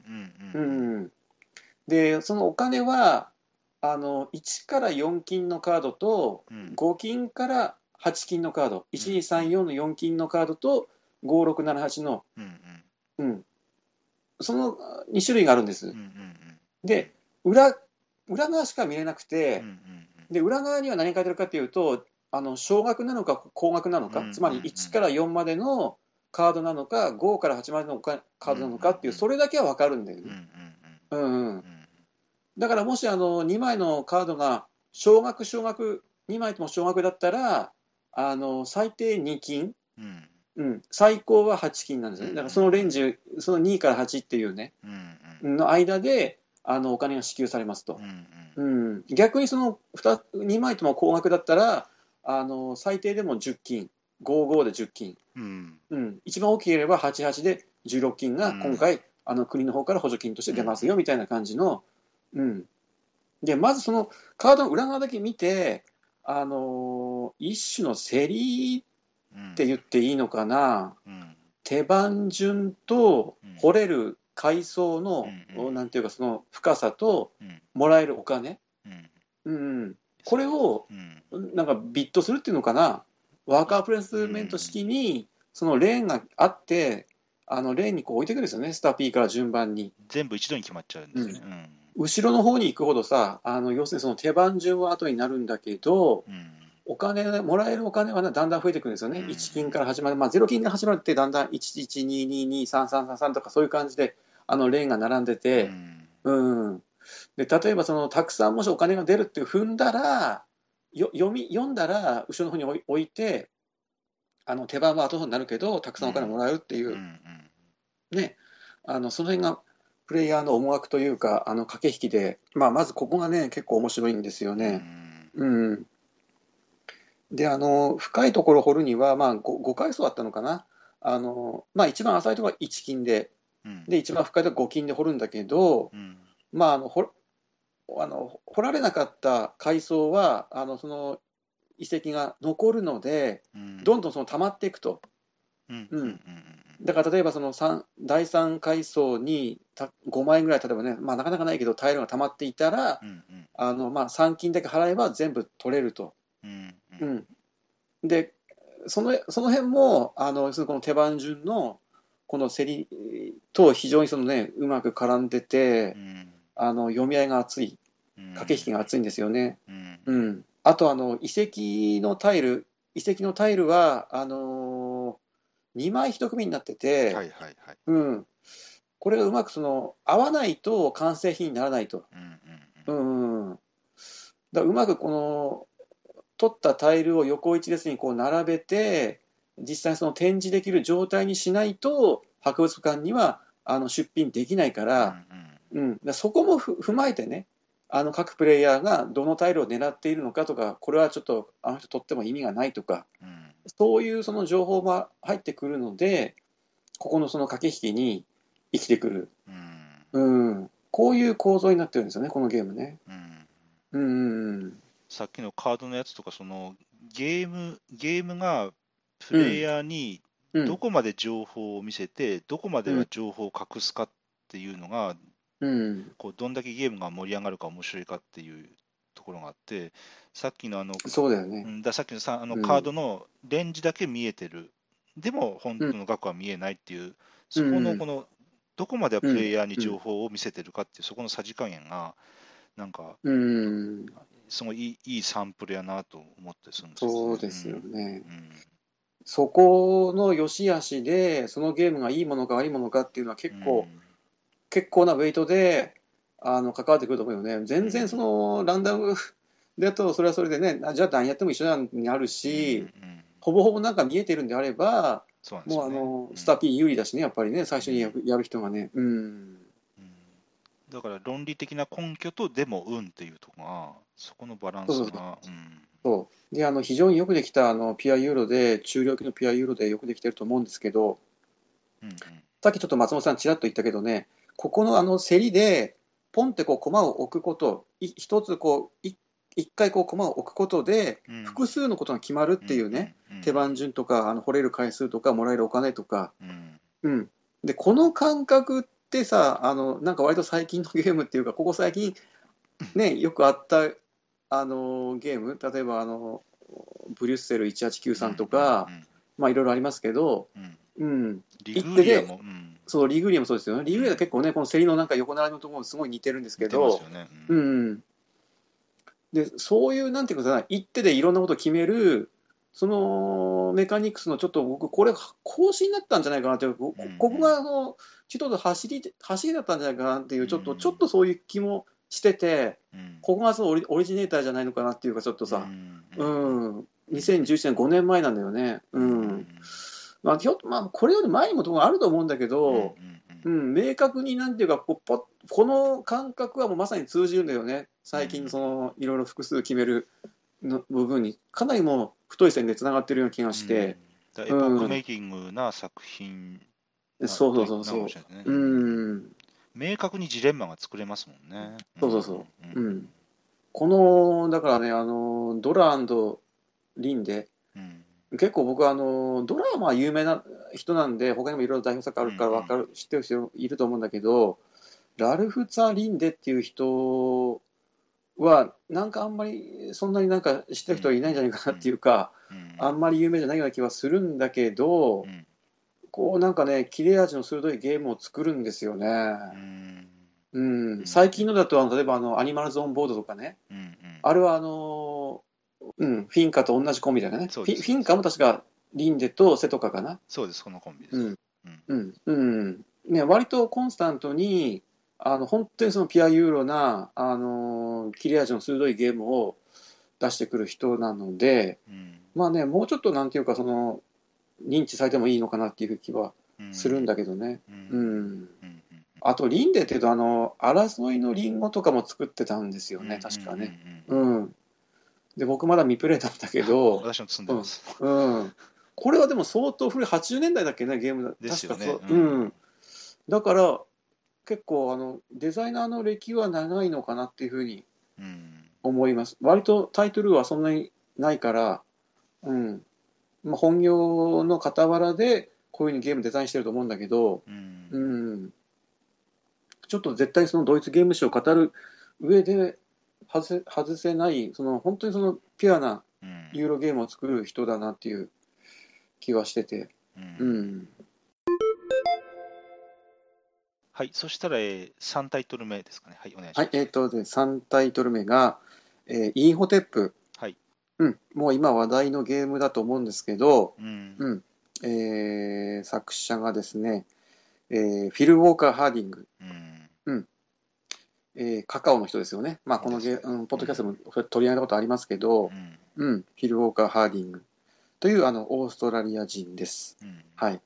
んで、そのお金はあの1から4金のカードと、5金から8金のカード、1234の4金のカードと、5678の、うんうん、その2種類があるんです。で裏、裏側しか見れなくて、うんうんで裏側には何書いてるかというとあの少額なのか高額なのか、うん、つまり1から4までのカードなのか5から8までのカードなのかっていう、それだけは分かるんだよね。うんうん、だからもしあの2枚のカードが少額少額2枚とも少額だったらあの最低2金、うん。うん、最高は8金なんですね。だからそのレンジその2から8っていうね、うんうん、の間であのお金が支給されますと。うん、うん、逆にその 2, 2枚とも高額だったらあの最低でも10金。55で10金、うん。うん、一番大きければ88で16金が今回あの国の方から補助金として出ますよみたいな感じの、うん、でまずそのカードの裏側だけ見て、あのー一種の競りうんって言っていいのかな、うん。手番順とうん。掘れる階層の、うんうん。なんていうか、その深さとうん。もらえるお金、うん。うんうん、これをうん。なんかビットするっていうのかな、ワーカープレイスメント式に、そのレーンがあって、あのレーンにこう置いていくんですよね、スター P から順番に。全部一度に決まっちゃうんですよね。後ろの方に行くほどさ、あの要するにその手番順は後になるんだけど、うんうんお金、もらえるお金はねだんだん増えてくるんですよね。うん1金から始まる、まあ、0金で始まるって、だんだん11222333とかそういう感じで、あのレーンが並んでて、うんうん。で、例えばその、たくさんもしお金が出るって踏んだら、よ読み、読んだら、後ろの方に置いて、あの手番は後になるけど、たくさんお金もらうっていうう、んね、あのその辺がプレイヤーの思惑というか、あの駆け引きで、まあ、まずここがね、結構面白いんですようんね。うん。で、あの、深いところを掘るには、まあ、5, 5階層あったのかな。あの、まあ、一番浅いところは1金で、うん。で、一番深いところは5金で掘るんだけど、うん。まあ、あの、掘あの掘られなかった階層は、あの、その遺跡が残るので、うん。どんどんその溜まっていくと。うん。うん。うん。だから例えばその三第3階層にた5枚ぐらい、例えばね、まあ、なかなかないけど、タイルが溜まっていたら、うん。うん。あのまあ、3金だけ払えば全部取れると。うんううん。ん、でその、その辺も、あのこの手番順のこの競りと非常にその、ね、うまく絡んでてう、ん。あの読み合いが熱い、うん。駆け引きが熱いんですよね。うん。うん、あとあの遺跡のタイル、遺跡のタイルはあの2枚一組になってて、はいはいはい。うん、これがうまくその合わないと完成品にならないと。うんうんうん、だからうまくこの取ったタイルを横一列にこう並べて、実際その展示できる状態にしないと、博物館にはあの出品できないから、うんうん。うん、だそこもふ踏まえてね、あの各プレイヤーがどのタイルを狙っているのかとか、これはちょっとあの人取っても意味がないとか、うん。そういうその情報が入ってくるので、ここのその駆け引きに生きてくる、うん。うん、こういう構造になってるんですよね、このゲームね。うんうん、うんさっきのカードのやつとか、そのゲームゲームがプレイヤーにうん、どこまで情報を見せて、どこまでは情報を隠すかっていうのが、うん、こうどんだけゲームが盛り上がるか面白いかっていうところがあって、さっきのあの、うそうだよね。んださっきのさあのうん。カードのレンジだけ見えてる、でも本当の額は見えないっていう、そこのこの、どこまではプレイヤーに情報を見せてるかっていう、そこのさじ加減が、なんか、うん、すごいいいいいサンプルやなと思ってするんですよね。そうですよね。うん。そこの良し悪しで、そのゲームがいいものか悪いものかっていうのは結構、結構なウェイトであの関わってくると思うよ。ね。全然そのランダムだと、それはそれでね、あじゃあ何やっても一緒になるし、うんうん。ほぼほぼなんか見えてるんであれば、そうね。もうあのうん。スター P 有利だしね、やっぱりね、最初にやる人がね。うん。うん。だから論理的な根拠とでも運っていうところが、そこのバランスが、うん。そう。であの非常によくできたあのピアユーロで、中量級のピアユーロでよくできてると思うんですけど、うんうん。さっきちょっと松本さん、ちらっと言ったけどね、ここのあの競りで、ポンってこう駒を置くこと、い一つこう、い一回こう駒を置くことで、うん。複数のことが決まるっていうね、、んん。手番順とか、あの掘れる回数とか、もらえるお金とか、うん。うん、でこの感覚ってさ、あのなんか割と最近のゲームっていうか、ここ最近、ね、よくあったあのゲーム、例えばあのブリュッセル1893とか、うんまあいろいろありますけど、うん。うん、リグーリアも、うん、そうリグリアもそうですよね、リグリア結構ね、この競りのなんか横並びのところもすごい似てるんですけどね。ううん。ん、でそういう、なんていうかさ、一手でいろんなことを決める、そのメカニクスのちょっと僕、これ、更新だったんじゃないかなっていう、こうん。ここがあのちょっと走り走りだったんじゃないかなっていう、ちょっとうん。ちょっとそういう気もしてて、うん。ここがそのオリオリジネーターじゃないのかなっていうか、ちょっとさ、ううん。ん、2011年、5年前なんだよね。うん。まあ、ひょまあ、これより前にもとこあると思うんだけど、ううんん、明確になんていうかこうポッこの感覚はもうまさに通じるんだよね、最近そのいろいろ複数決めるの部分に、かなりもう太い線でつながってるような気がして、エポックメイキングな作品そうそうそうそう。うん、明確にジレンマが作れますもんね。そうそうそう。うん。うん。この、だからね、あの、ドラリンで、うん。結構僕はあの、ドラはまあ有名な人なんで、他にもいろいろ代表作あるから分かる、知ってる人いると思うんだけど、ラルフ・ツァ・リンデっていう人は、なんかあんまり、そんなになんか知ってる人はいないんじゃないかなっていうか、うん。あんまり有名じゃないような気はするんだけどう、んこうなんかね、切れ味の鋭いゲームを作るんですよね。うんうん、最近のだと、例えばあのアニマルズ・オン・ボードとかね、うんうんあれはあの、うん、フィンカと同じコンビだよね。フそうですィフィンカも確かリンデとセトカかな。そうです、このコンビです。うん、うん、うん。ね、割とコンスタントに、あの、本当にそのピアユーロな、あの、切れ味の鋭いゲームを出してくる人なので、うんまあね、もうちょっとなんていうか、その、認知されてもいいのかなっていう気はうんするんだけどね。ううんあと、リンデっていうと、あの、争いのリンゴとかも作ってたんですようんね、確かね。。うん。で、僕まだ未プレイなんだけど、私も積んでます。うん。これはでも相当古い、80年代だっけね、ゲームだ。ですよね確かそう。うん。だから、結構、あの、デザイナーの歴は長いのかなっていうふうにうん思います。割とタイトルはそんなにないから、うん。まあ、本業の傍らで、こういうふうにゲームデザインしてると思うんだけど、うんうん。ちょっと絶対そのドイツゲーム史を語る上で外せ外せない、その本当にそのピュアなうんユーロゲームを作る人だなっていう気はしてて、うんうん。はい、そしたら、えー、3タイトル目ですかね。はい、お願いします。はい、えっ、とで、3タイトル目が、えーインホテップ。はい。うん、もう今話題のゲームだと思うんですけど、うんうん。えー作者がですね、えーフィル・ウォーカー・ハーディング、うんえーカカオの人ですよね。まあ、このゲ、うん、ポッドキャストも取り上げたことありますけど、うんうん、フィル・ウォーカー・ハーディングというあのオーストラリア人です。うんはい。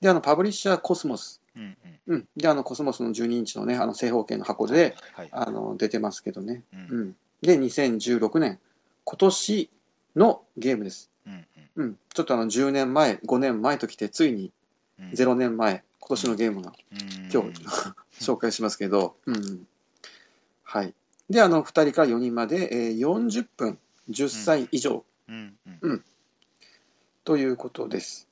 で、あの、パブリッシャー・コスモス。うんうんうん。で、あの、コスモスの12インチのね、あの、正方形の箱で、はいあの、出てますけどね。うんうん。で、2016年、今年のゲームです。うんうん。ちょっとあの、10年前、5年前ときて、ついにうん0年前、今年のゲームがうん今日 紹介しますけど、うん。はい。で、あの、2人から4人まで、えー40分、10歳以上うんうんということです。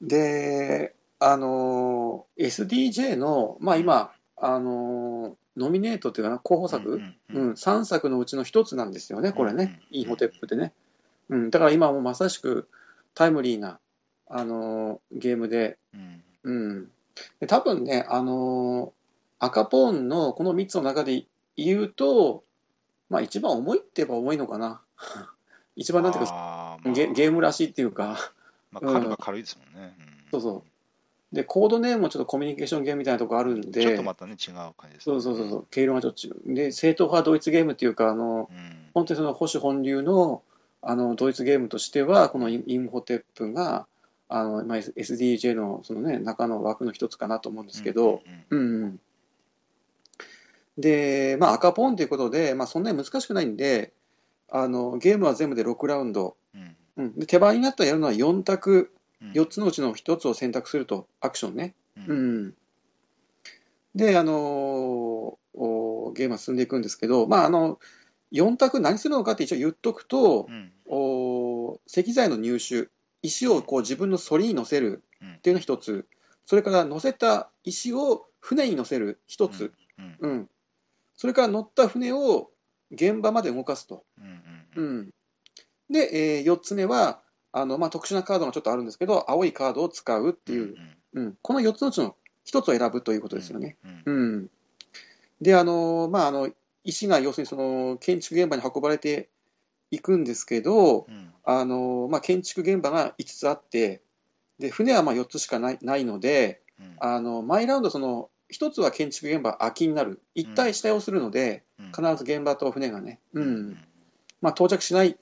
で、あのー SDJ の、まあ今、あのーノミネートっていうかな、候補作、うんうん、3作のうちの1つなんですよね、これね、うんインホテップでね。うん、だから今もまさしくタイムリーな、あのーゲームで、うんうん。で多分ね、あのー赤ポーンのこの3つの中で言うと、まあ一番重いって言えば重いのかな。一番なんていうか、まあゲゲームらしいっていうか、まあ、軽いですもんね。んそうそう。で、コードネームもちょっとコミュニケーションゲームみたいなとこあるんで、ちょっとまたね、違う感じですね。そうそうそうそう、毛色がちょっと。で、正統派ドイツゲームっていうか、あの、うん。本当にその保守本流のあのドイツゲームとしては、このインホテップが、あのまあ、S- SDJ のその、ね、中の枠の一つかなと思うんですけど、うんうんうん。で、まあ、赤ポンということで、まあ、そんなに難しくないんで、あのゲームは全部で6ラウンド、うん。うん、で手番になったらやるのは4択、うん4つのうちの1つを選択すると、アクションね。ううん。ん、で、あのおゲームは進んでいくんですけど、まあ、あの4択何するのかって一応言っとくとう、ん。お石材の入手、石をこう自分の反りに乗せるうん。っていうのが一つ、それから乗せた石を船に乗せる一つ、うん。うん、それから乗った船を現場まで動かすと。うんうんうん、で、え4つ目はあの、まあ、特殊なカードがちょっとあるんですけど、青いカードを使うっていう、うん、この4つのうちの1つを選ぶということですよね。うんうん、で、あの、まあ、あの、石が要するにその建築現場に運ばれていくんですけど、うん。あの、まあ、建築現場が5つあって、で、船はまあ4つしかないないので、うん。あの、毎ラウンドその、1つは建築現場空きになる。一体下をするので、うん。必ず現場と船がね、ううんん、まあ、到着しない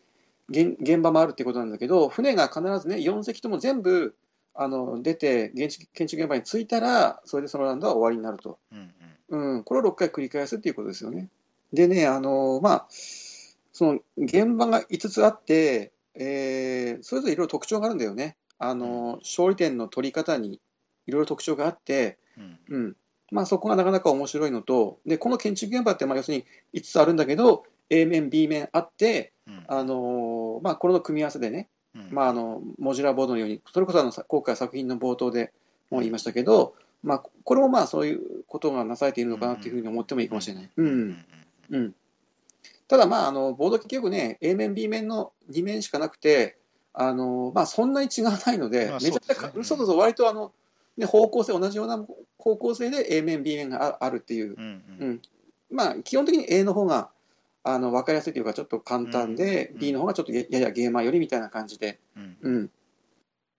現現場もあるっていうことなんだけど、船が必ずね、4隻とも全部あの出て建築、建築現場に着いたら、それでそのラウンドは終わりになると。うんうんうん、これを6回繰り返すっていうことですよね。でね、あのまあ、その現場が5つあって、えーそれぞれいろいろ特徴があるんだよね。あの勝利点の取り方にいろいろ特徴があって、うんうんまあ、そこがなかなか面白いのと、でこの建築現場って、まあ、要するに5つあるんだけど、A 面、B 面あって、うん。あのーまあ、これの組み合わせでね、うん。まあ、あのモジュラーボードのように、それこそあのさ今回作品の冒頭でも言いましたけど、まあ、これもまあそういうことがなされているのかなというふうに思ってもいいかもしれない。ううん。ん。うん、ただ、まあ、あのボード結局ね、A 面、B 面の2面しかなくて、あのまあ、そんなに違わないので、まあめちゃくちゃそうそうそうそう、割とあの、ね、方向性、同じような方向性で A 面、B 面がああるっていう、うんううんん。まあ、基本的に A の方があの分かりやすいというか、ちょっと簡単で、うん。B の方がちょっとやややゲーマー寄りみたいな感じで、うん。うん、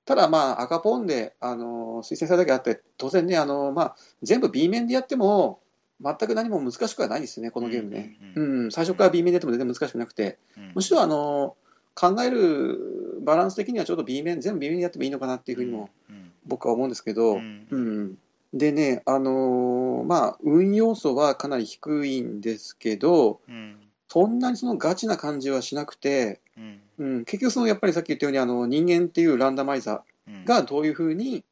ただ、まあ、赤ポンで、あの推薦されただけあって、当然ね、あのまあ、全部 B 面でやっても、全く何も難しくはないですね、このゲームね。ううんん。最初から B 面でやっても全然難しくなくて、うん。むしろあの考えるバランス的にはちょっと B 面、全部 B 面でやってもいいのかなっていうふうにもうん僕は思うんですけうど、ん。うん。でね、あのまあ、運要素はかなり低いんですけど、うんそんなにそのガチな感じはしなくて、うん。うん、結局そのやっぱりさっき言ったようにあの人間っていうランダマイザうん。ーがどういうふうに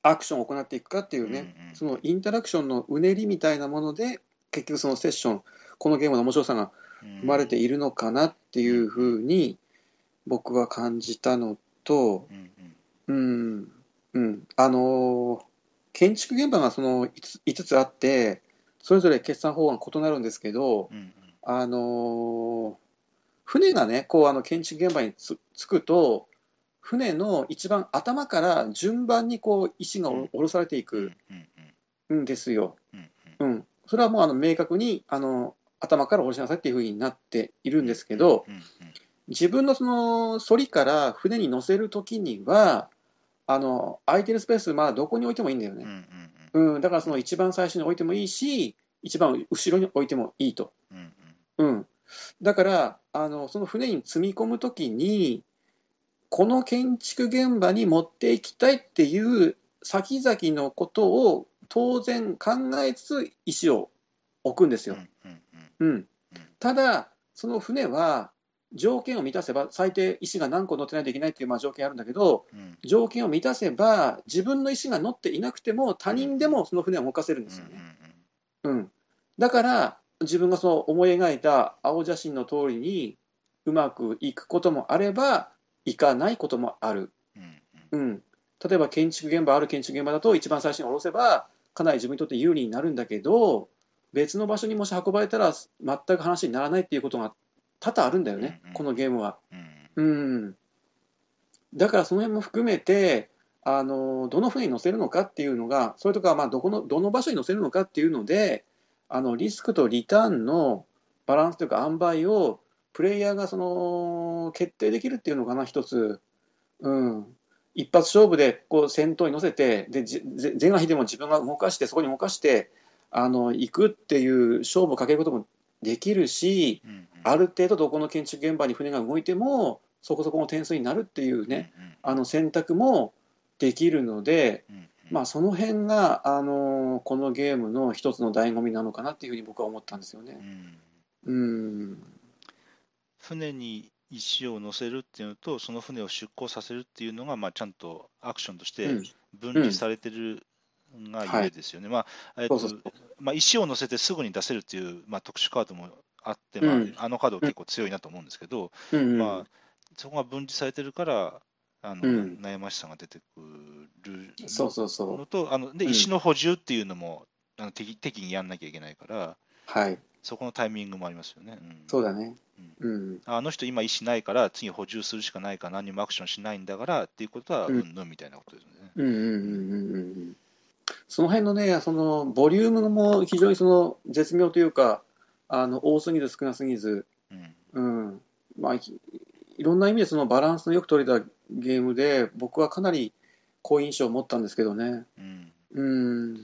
アクションを行っていくかっていうね、うんうん。そのインタラクションのうねりみたいなもので結局そのセッションこのゲームの面白さが生まれているのかなっていうふうに僕は感じたのと、うんうん。うん、うん、あのー建築現場がその 5, 5つあって、それぞれ決算法案異なるんですけど、うんあのー船がね、こうあの建築現場につつくと、船の一番頭から順番にこう石がうん。下ろされていうん。くうんんですよ。うん。それはもうあの明確にあの頭から下ろしなさいっていうふうになっているんですけど、自分のその反りから船に乗せるときには、あの空いてるスペース、まあ、どこに置いてもいいんだよね。うん、だからその一番最初に置いてもいいし、一番後ろに置いてもいいと。うん。だからあの、その船に積み込むときに、この建築現場に持っていきたいっていう先々のことを当然考えつつ石を置くんですよ。うんうんうん。うん、ただ、その船は条件を満たせば、最低石が何個乗ってないといけないっていうまあ条件あるんだけど、うん。条件を満たせば、自分の石が乗っていなくても、他人でもその船を動かせるんですよね。うん、だから、自分がその思い描いた青写真の通りにうまくいくこともあれば、いかないこともある。うんうん。うん、例えば建築現場、ある建築現場だと、一番最初に下ろせば、かなり自分にとって有利になるんだけど、別の場所にもし運ばれたら、全く話にならないっていうことが多々あるんだよね、うんうん。このゲームは。うん。うん、だからその辺も含めて、あのどの船に乗せるのかっていうのが、それとか、まあ、どこのどの場所に乗せるのかっていうので、あのリスクとリターンのバランスというか、塩梅をプレイヤーがその決定できるっていうのかな、一つ。うん。一発勝負でこう先頭に乗せて、で前が引いても自分が動かして、そこに動かして、あの行くっていう勝負をかけることもできるし、うんうん。ある程度どこの建築現場に船が動いてもそこそこの点数になるっていうね、うんうん。あの選択もできるので、うんうんまあ、その辺が、あのこのゲームの一つの醍醐味なのかなっていうふうに僕は思ったんですよね。うん。うん、船に石を乗せるっていうのと、その船を出港させるっていうのが、まあ、ちゃんとアクションとしてうん。分離されてるがゆえですよね。まあえっとそうそうそう。まあ、石を乗せてすぐに出せるっていう、まあ、特殊カードもあって、まあうん。あのカードは結構強いなと思うんですけど、うん。まあ、そこが分離されてるから、あのうん。悩ましさが出てくるそうそうそのと、あのでうん。石の補充っていうのもあの適適宜やんなきゃいけないから、う、はい、そこのタイミングもありますよね。うん。そうだね。うん、あの人今石ないから次補充するしかないから何もアクションしないんだからっていうことはうん。うんぬんみたいなことですね。うん、うん、うん、うんうん。その辺のね、そのボリュームも非常にその絶妙というか、あの多すぎず少なすぎず、うん。うん。まあ、ひいろんな意味でそのバランスのよく取れたゲームで、僕はかなり好印象を持ったんですけどね。うんうん、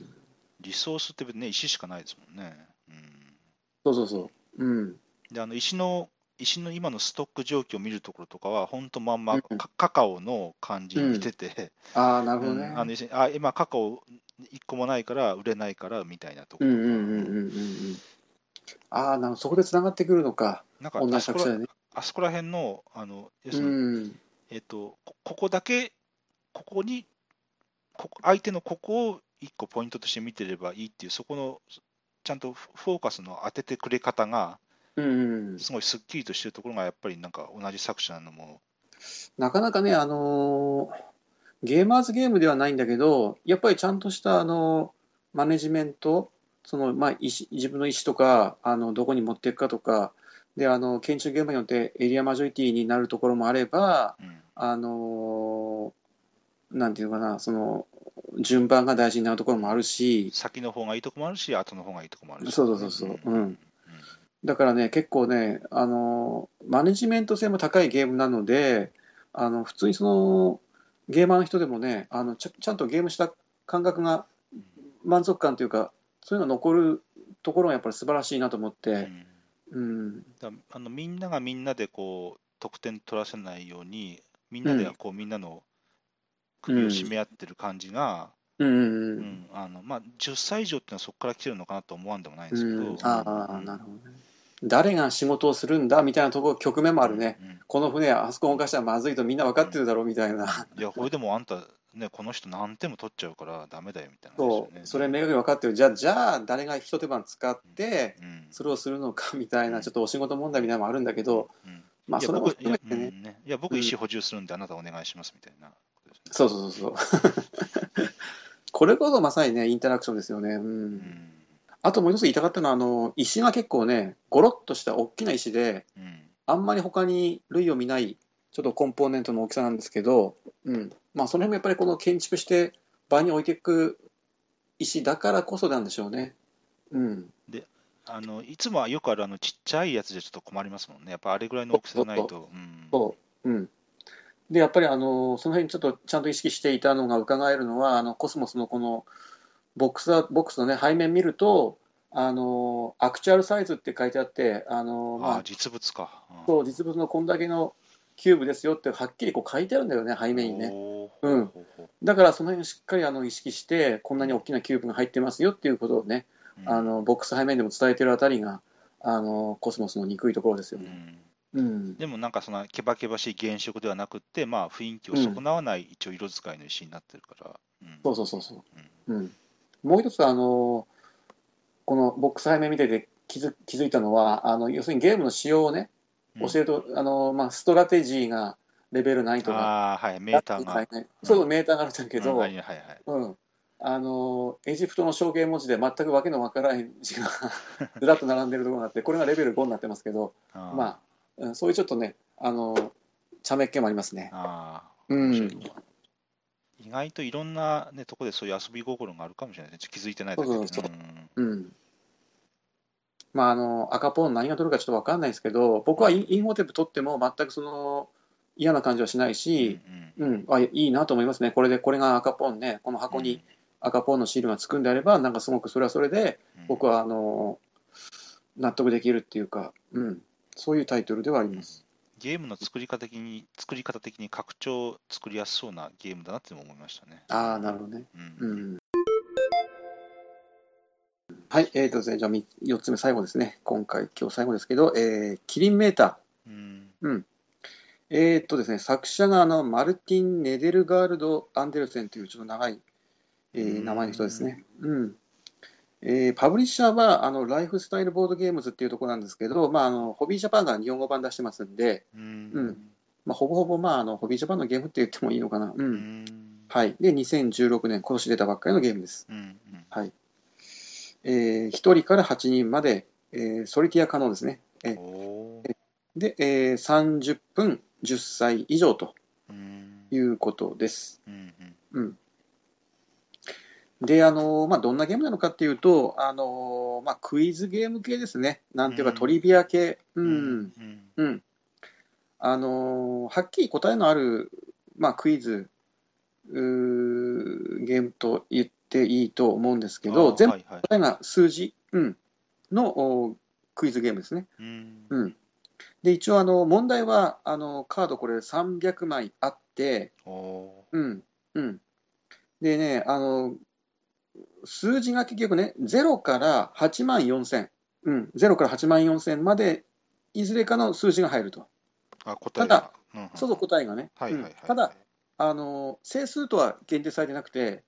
リソースって別にね石しかないですもんね。うんそうそうそう。うん、であの石の石の今のストック状況を見るところとかは、本当まんまうんカカカオの感じにしてて、ああ、なるほどね。うんあのあ今、カカオ1個もないから売れないからみたいなところとか、うんうんうんうんうんうん。ああ、なるほどそこでつながってくるのか。なんか同あそこらじ作者でね。あそこら辺のあの要すうるに、ん。えっとこここだけ、ここにここ相手のここを一個ポイントとして見てればいいっていう、そこのちゃんとフォーカスの当ててくれ方が、うん、すごいすっきりとしてるところが、やっぱりなんか同じ作者のもなかなかね、あのーゲーマーズゲームではないんだけど、やっぱりちゃんとした、あのマネジメント、その、まあ、自分の意思とか、あの、どこに持っていくかとか、で、あの、研修現場によってエリアマジョリティになるところもあれば、うん。あのーなんていうのかな、その、順番が大事になるところもあるし、先の方がいいとこもあるし、後の方がいいとこもあるし、そうそうそうそううん。うん。だからね、結構ね、あの、マネジメント性も高いゲームなので、あの、普通にその、ゲーマーの人でもね、あの、ちゃちゃんとゲームした感覚が、満足感というか、そういうの残るところがやっぱり素晴らしいなと思っうて、んうん、だあのみんながみんなでこう得点取らせないように、みんなでうん。こう、みんなの首を絞め合ってる感じが、うん、うん、ううんんあのまあ、10歳以上っていうのはそこから来てるのかなと思わんでもないんですけど、うん、ああ、うんなるほどね。誰が仕事をするんだみたいなところ、局面もあるね。うんこの船、あそこ動かしたらまずいとみんな分かってるだろうみたいな。いや、これでもあんた、ね、この人何点も取っちゃうからダメだよみたいな話そう。それ明確に分かってる。じゃあ、じゃあ、誰が一手間使って、うんそれをするのかみたいな、ちょっとお仕事問題みたいなのもあるんだけど、うんまあ、それも含めてね、うんねいや僕、意思補充するんで、あなたお願いしますみたいなね。そうそうそうそう。これこそまさにね、インタラクションですよね。うん。うんあともう一つ言いたかったのは、あの、石が結構ね、ゴロッとした大きな石で、うんあんまり他に類を見ない、ちょっとコンポーネントの大きさなんですけど、うん。まあ、その辺もやっぱりこの建築して場に置いていく石だからこそなんでしょうね。うん。あのいつもはよくあるあのちっちゃいやつじゃちょっと困りますもんね。やっぱあれぐらいの大きさじゃないと。うんそう。うん。で、やっぱりあの、その辺ちょっとちゃんと意識していたのが伺えるのは、あの、コスモスのこのボックスは、ボックスのね、背面見ると、あの、アクチュアルサイズって書いてあって、あの、まあああ、実物か。うんそう、実物のこんだけのキューブですよってはっきりこう書いてあるんだよね、背面にね。うんだからその辺をしっかりあの意識して、こんなに大きなキューブが入ってますよっていうことをね、うんあの、ボックス背面でも伝えてるあたりが、あの、コスモスの憎いところですよね。うんうん。でもなんかそのけばけばしい原色ではなくって、まあ、雰囲気を損なわない一応色使いの石になってるから。うんそうそうそうそう。うんうん、もう一つ、あのこのボックス背面見てて気づ気づいたのは、あの要するにゲームの仕様をね、うん。教えると、あのまあ、ストラテジーがレベル9とか、はい、メーターが。ねそうそう、メーターがあるんだけど、うんはいはいはい。うん。あのエジプトの象形文字で全くわけのわからない字が ずらっと並んでるところがあって、これがレベル5になってますけど、まあ、うんそういうちょっとね、あの茶目っ気もありますね。あー、うん意外といろんな、ね、とこでそういう遊び心があるかもしれないね。ちょっと気づいてないだけで。そうそうそう。ん。うん。まあ、あの赤ポーン何が取るかちょっと分かんないですけど、僕はインインフォテープ取っても全くその嫌な感じはしないし、うんあいいなと思いますね、これでこれが赤ポーンね、この箱に赤ポーンのシールがつくんであれば、なんかすごくそれはそれで、僕は、はあの納得できるっていうか、うん、そういうタイトルではあります。ゲームの作り方的に、作り方的に拡張作りやすそうなゲームだなって思いましたね。ああ、なるほどね。ううんんはい、えーとですね、じゃあ4つ目、最後ですね、今回、今日最後ですけど、えーキリンメーター。うんえーっとですね、作者があのマルティン・ネデルガールド・アンデルセンというちょっと長い、えーうん名前の人ですね。うんえーパブリッシャーはあのライフスタイルボードゲームズっていうところなんですけど、まあ、あのホビージャパンが日本語版出してますんで、うん。うん。まあ、ほぼほぼ、まあ、あのホビージャパンのゲームって言ってもいいのかな。うん。うん。はい、で2016年、今年出たばっかりのゲームです。うんうん。はい。えー、1人から8人まで、えーソリティア可能ですね。えおー。で、えー30分10歳以上とうん。いうことです。うん。うん。で、あのまあ、どんなゲームなのかっていうと、あのまあ、クイズゲーム系ですね。なんていうか、うんトリビア系。う。うんんうん。あのはっきり答えのある、まあ、クイズ、うーゲームと言っていいと思うんですけあど、全部答えが数字、うん、のおクイズゲームですね。うんうん。で、一応、あの、問題は、あの、カードこれ300枚あって、おうん、うん。でね、あの、数字が結局ね、0から8万4000、うん、0から8万4000まで、いずれかの数字が入ると。ーあ答えただがうんうんそうそう、答えがね。はいはいはいうんただ、あの、整数とは限定されてなくて。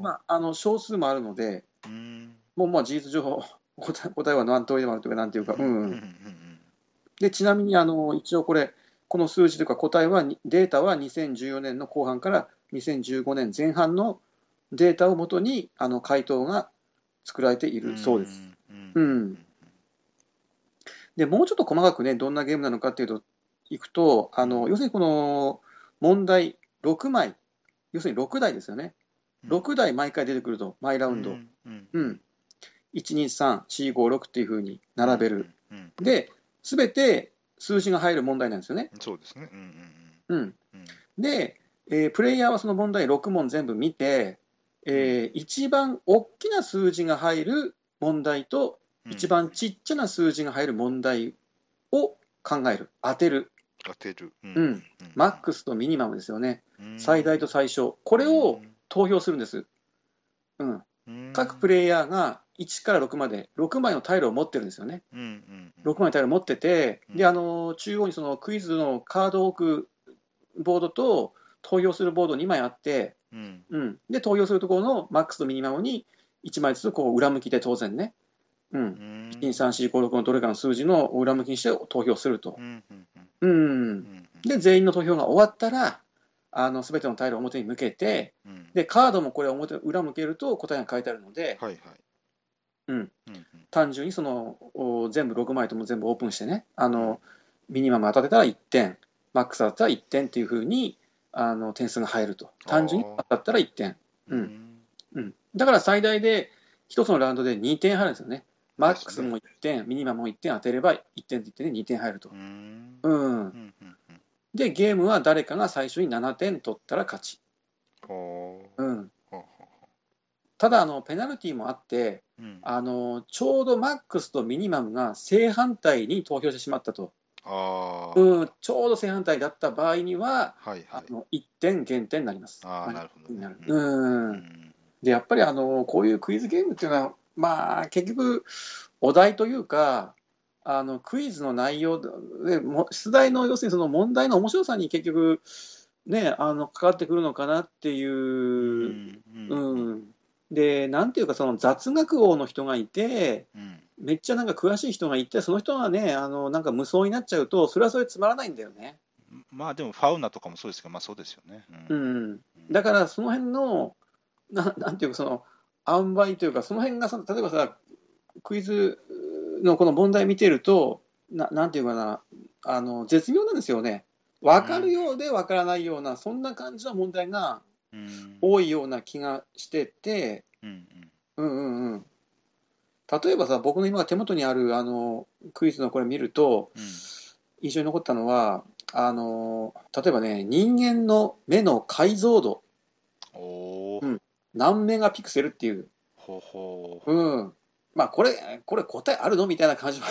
まあ、あの少数もあるので、うん。もうまあ事実上、答え答えは何通りでもあるというか、なんていうか、うんでちなみにあの一応これ、この数字というか答えは、にデータは2014年の後半から2015年前半のデータをもとにあの回答が作られていうん。るそうです。うん。でもうちょっと細かくね、どんなゲームなのかっていうと、いくと、あの要するにこの問題6枚、要するに6台ですよね、6台毎回出てくると、毎ラウンド、うんうんうん、1、2、3、4、5、6っていうふうに並べる、。うん。で、すべて数字が入る問題なんですよね。そうですね。うんうんうん、うん。で、えープレイヤーはその問題6問全部見て、えー一番大きな数字が入る問題と、うん。一番ちっちゃな数字が入る問題を考える、当てる、当てる。ううん。マックスとミニマムですよね、うん。最大と最小、これを投票するんです。うん、うん。各プレイヤーが1から6まで6枚のタイルを持ってるんですよね。うん。うん。6枚のタイルを持ってて、うん。であの中央にそのクイズのカードを置くボードと投票するボード2枚あって、うん。うん、で投票するところのマックスとミニマムに1枚ずつこう裏向きで当然ね、うん、うん。1、2、3、4、5、6のどれかの数字の裏向きにして投票すると。う。んうんで、全員の投票が終わったら、あの全てのタイルを表に向けて、うん。でカードもこれ表裏向けると答えが書いてあるので、はいはい。うん。うん単純にそのお全部6枚とも全部オープンしてね、あのミニマム当たってたら1点、マックス当たったら1点っていうふうにあの点数が入ると。単純に当たったら1点。ううん。んうん、だから最大で1つのラウンドで2点入るんですよね。マックスも1点、ミニマムも1点当てれば1点って言ってね、2点入ると。う。ん。で、ゲームは誰かが最初に7点取ったら勝ち。ほう。ん、ただあの、ペナルティーもあってううん。あの、ちょうどマックスとミニマムが正反対に投票してしまったと、ああうん、ちょうど正反対だった場合には、はいはい。あの1点減点になります。ああなるほどね。なる。ううん。んでやっぱりあのこういうクイズゲームっていうのは、まあ、結局、お題というか、あのクイズの内容で、も出題の要するにその問題の面白さに結局、ね、あのかかってくるのかなっていう、うん。うん。で、なんていうか、その雑学王の人がいて、うんめっちゃなんか詳しい人がいて、その人がね、あのなんか無双になっちゃうと、それはそれでつまらないんだよね。まあでもファウナとかもそうですけどまあそうですよね。ううん。ん、だからその辺のななんていうかその塩梅というかその辺がその例えばさクイズのこの問題見てるとななんていうかなあの絶妙なんですよね。分かるようで分からないような、そんな感じの問題がうん。多いような気がしててうん。うんうんうん例えばさ僕の今手元にあるあのクイズのこれ見るとうん印象に残ったのはあの例えばね人間の目の解像度。うん。何メガピクセルっていう。ほうん。まあ、これ、これ答えあるのみたいな感じは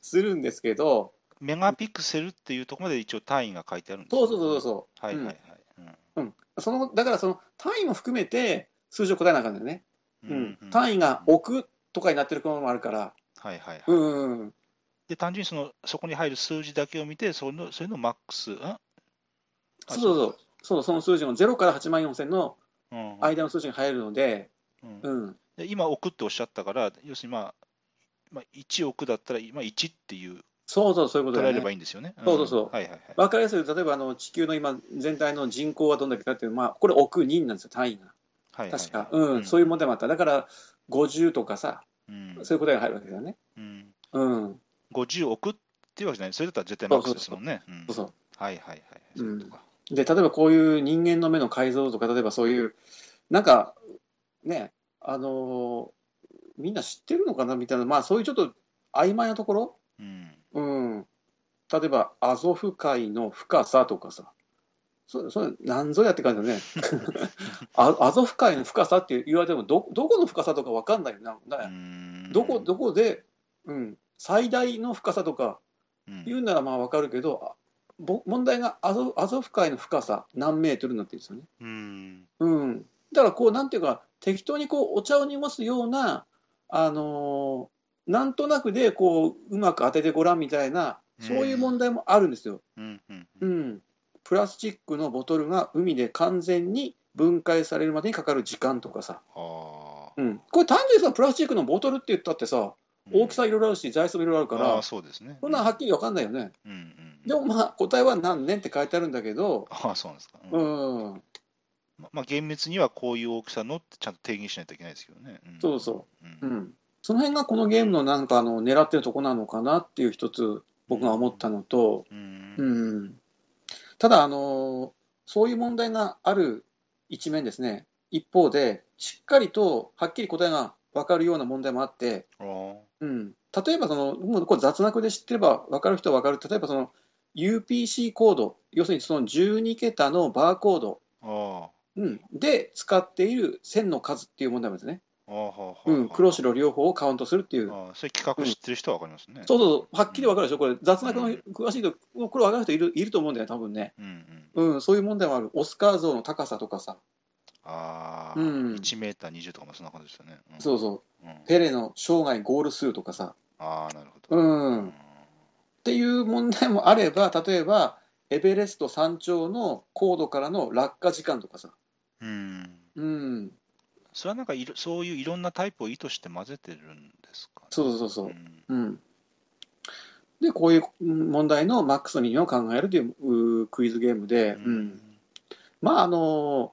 するんですけど、メガピクセルっていうところまで一応単位が書いてあるんですそうそうそうそう。はいはいはい。うん。その、だからその単位も含めて数字を答えなあかんだよね。ううんん。単位が億とかになってるものもあるから。はいはいはいうんうん。で単純にそのそこに入る数字だけを見てそのそれのマックスあそうそうそう。そう、その数字の0から8万4000のうん間の数字が入るので、うんうん。で今、億っておっしゃったから、要するに、まあ、まあ、1億だったら、今、1っていう、そうそう、そういうことね捉えれば。いいんですよね。そうそうそうはいはいはい。わかりやすい。例えば、あの、地球の今、全体の人口はどんだけかっていう、まあ、これ億人なんですよ、単位が。はいはいはい確か。うん。そういう問題もあった。だから、50とかさ、うんそういう答えが入るわけだよね。うんうん。50億っていうわけじゃない、それだったら絶対マックスですもんね。うんそうそう。はいはいはい。そういうことか。で、例えばこういう人間の目の解像度とか、例えばそういう、なんか、ね、あのーみんな知ってるのかなみたいな、まあそういうちょっと曖昧なところ、うんうん。例えば、アゾフ海の深さとかさ、そそれ、なんぞやって感じだね。あアゾフ海の深さって言われてもど、どこの深さとかわかんないよな。どこ、どこで、うん、最大の深さとかうん言うならまあわかるけど、あぼ問題がアゾアゾフ海の深さ何メートルになってるんですよね。うんうん、だからこうなんていうか適当にこうお茶を濁すようなあのーなんとなくでこううまく当ててごらんみたいなそういう問題もあるんですよ。うんうんうん、プラスチックのボトルが海で完全に分解されるまでにかかる時間とかさ、あうん、これ単純にさプラスチックのボトルって言ったってさー大きさいろいろあるし材質もいろいろあるかあらーそうですね。そんなんはっきり分かんないよね。うん。うん。でもまあ答えは何年って書いてあるんだけど。ああ、そうなんですか。ううん。んままあ、厳密にはこういう大きさのってちゃんと定義しないといけないですけどね。ん。そうそうん。うん。その辺がこのゲームのなんかあの狙ってるとこなのかなっていう一つ僕が思ったのと、うん。うん、ただあのそういう問題がある一面ですね。一方でしっかりとはっきり答えが分かるような問題もあって、うん、例えばそのもうこれ雑学で知ってれば分かる人は分かる。例えばその UPC コード要するにその12桁のバーコード、あうん、で使っている線の数っていう問題なんですね、うん、黒白両方をカウントするっていうあーそれ企画知ってる人は分かりますね。そうそうそう、はっきり分かるでしょ、これ、雑学のうん詳しいと、これ分かる人いるいると思うんだよ、多分ね。うんうん。うん、そういう問題もある。オスカー像の高さとかさ、ああ、うん1メーター20とかもそんな感じですよね。うん、そうそう、うん。ペレの生涯ゴール数とかさ、ああ、なるほど。うん、っていう問題もあれば、例えば、エベレスト山頂の高度からの落下時間とかさ、うん。うん、それはなんかいろ、そういういろんなタイプを意図して混ぜてるんですか、ね、そうそうそう。う。ん。うん。で、こういううん問題のマックスの意味を考えるといううクイズゲームで、うん。まああの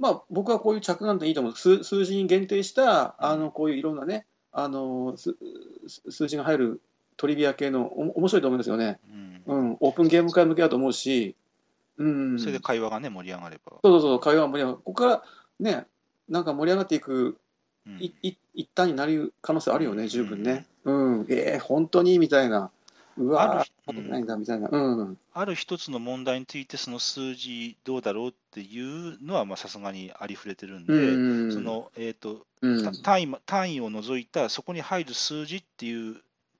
まあ、僕はこういう着眼点いいと思う。数数字に限定したあのこういういろんなねあの数字が入るトリビア系のお面白いと思うんですよね、うん。うん、オープンゲーム会向けだと思うし、うん、それで会話がね、盛り上がれば。そうそうそう。会話も盛り上がる。ここからねなんか盛り上がっていくうん。いい一端になる可能性あるよね十分ね、うん、えー、本当にみたいな。うわあー、るないんだみたいな、うん、ある一つの問題について、その数字どうだろうっていうのは、まあさすがにありふれてるんで、うん、その、えっ、と、うん、た単位ま単位を除いた、そこに入る数字っていう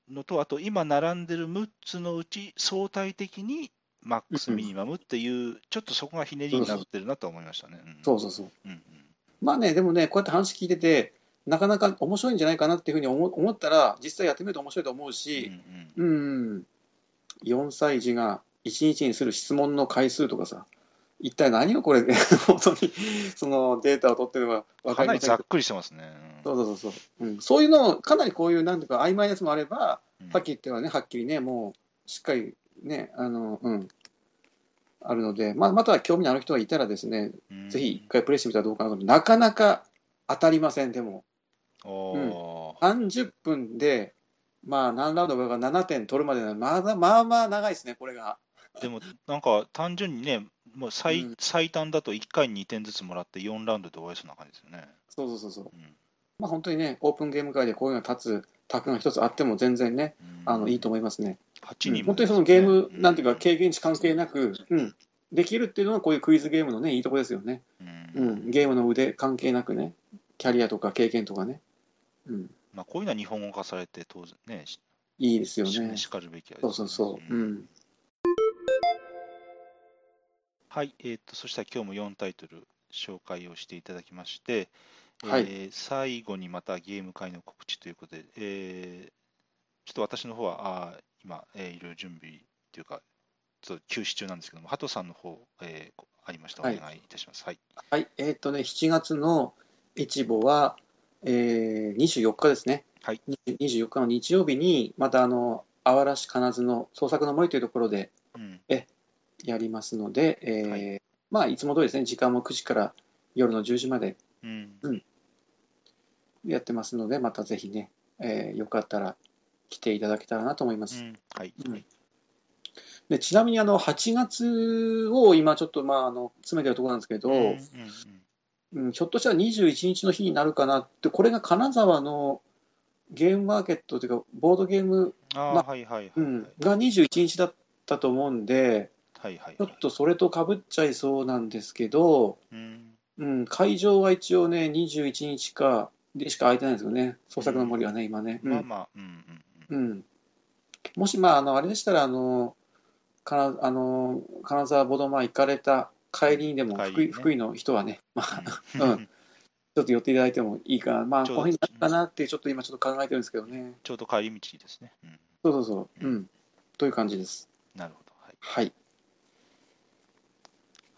のと、あと今並んでる6つのうち、相対的にマックス、うんミニマムっていう、ちょっとそこがひねりになってるなと思いましたね。うん。そうそうそう。うんうんまあね、でもね、こうやって話聞いてて、なかなか面白いんじゃないかなっていうふうに思思ったら、実際やってみると面白いと思うし、うんうん、4歳児が1日にする質問の回数とかさ、一体何をこれで、本当にそのデータを取ってるのかうん分かりませんかなりざっくりしてますね。そうそうそうそう、うん、そういうのを、かなりこういう、なんていうか、曖昧なやつもあれば、うん。さっき言ったようにね、はっきりね、もう、しっかりね、あの、うん、あるので、まあ、また興味のある人がいたらですね、うんぜひ一回プレイしてみたらどうかなと。なかなか当たりません、でも。おー30分で、まあ、何ラウンドか7点取るまでなまだまあまあ長いですね、これが。でも、なんか単純にね、もう最,、うん最短だと1回に2点ずつもらって4ラウンドで終わりそうな感じですよね。そうそうそうそう。うんまあ、本当にね、オープンゲーム界でこういうの立つ卓が一つあっても全然ね、うんあのいいと思いますね。8人もうん本当にそのゲーム、うんなんていうか、経験値関係なく、うん、できるっていうのはこういうクイズゲームのね、いいとこですよね。ううんん、ゲームの腕関係なくね、キャリアとか経験とかね。うん、まあ、こういうのは日本語化されて当然ね、しいいですよしね。しかるべきやそうそうそう。うん。はい、えー、とそしたら今日も4タイトル紹介をしていただきまして、はいえー最後にまたゲーム会の告知ということで、えーちょっと私の方はあー今、えーいろいろ準備というか、ちょっと休止中なんですけども、ハトさんの方、えーありましたらお願いいたします。はい。はい、えっ、とね、7月のエチボは、えー、24日ですね。はい。24日の日曜日に、またあの、あわらし金津の創作の森というところでうんやりますので、えーはいまあ、いつも通りですね、時間も9時から夜の10時までうん。やってますので、またぜひね、えーよかったら来ていただけたらなと思います。うん。はい。うん。はいでちなみにあの8月を今ちょっとまああの詰めてるところなんですけど、うん。うんうん、ひょっとしたら21日の日になるかなって、これが金沢のゲームマーケットというか、ボードゲーム、が21日だったと思うんで、はいはいちょっとそれとかぶっちゃいそうなんですけど、うんうん、会場は一応ね、21日かでしか空いてないんですよね、創作の森はね、今ね。うんまあまあ、うんうんもし、まあ、あのあれでしたら、あのかなあの金沢ボードマー行かれた帰りにでも福井,、ね福井の人はね、まあ、うんうんちょっと寄っていただいてもいいかな、まあ、この辺になるかなって、ちょっと今、ちょっと考えてるんですけどね。ちょうど帰り道ですね。うんそうそうそう、うん、という感じです。なるほど。はい。はい。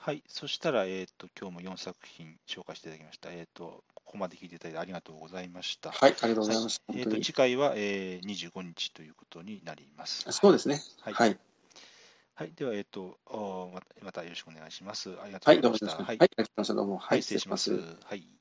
はい、そしたら、えっ、と、今日も4作品紹介していただきました。えっ、と、ここまで聞いていただいてありがとうございました。はい、ありがとうございました。えっ、と、本当に。次回は、えー、25日ということになります。そうですね。はい。はい。はい、では、えっ、とおまた、またよろしくお願いします。ありがとはい、うございました。ははいい、ありがとうございました。どうも。はい、失礼します。はい。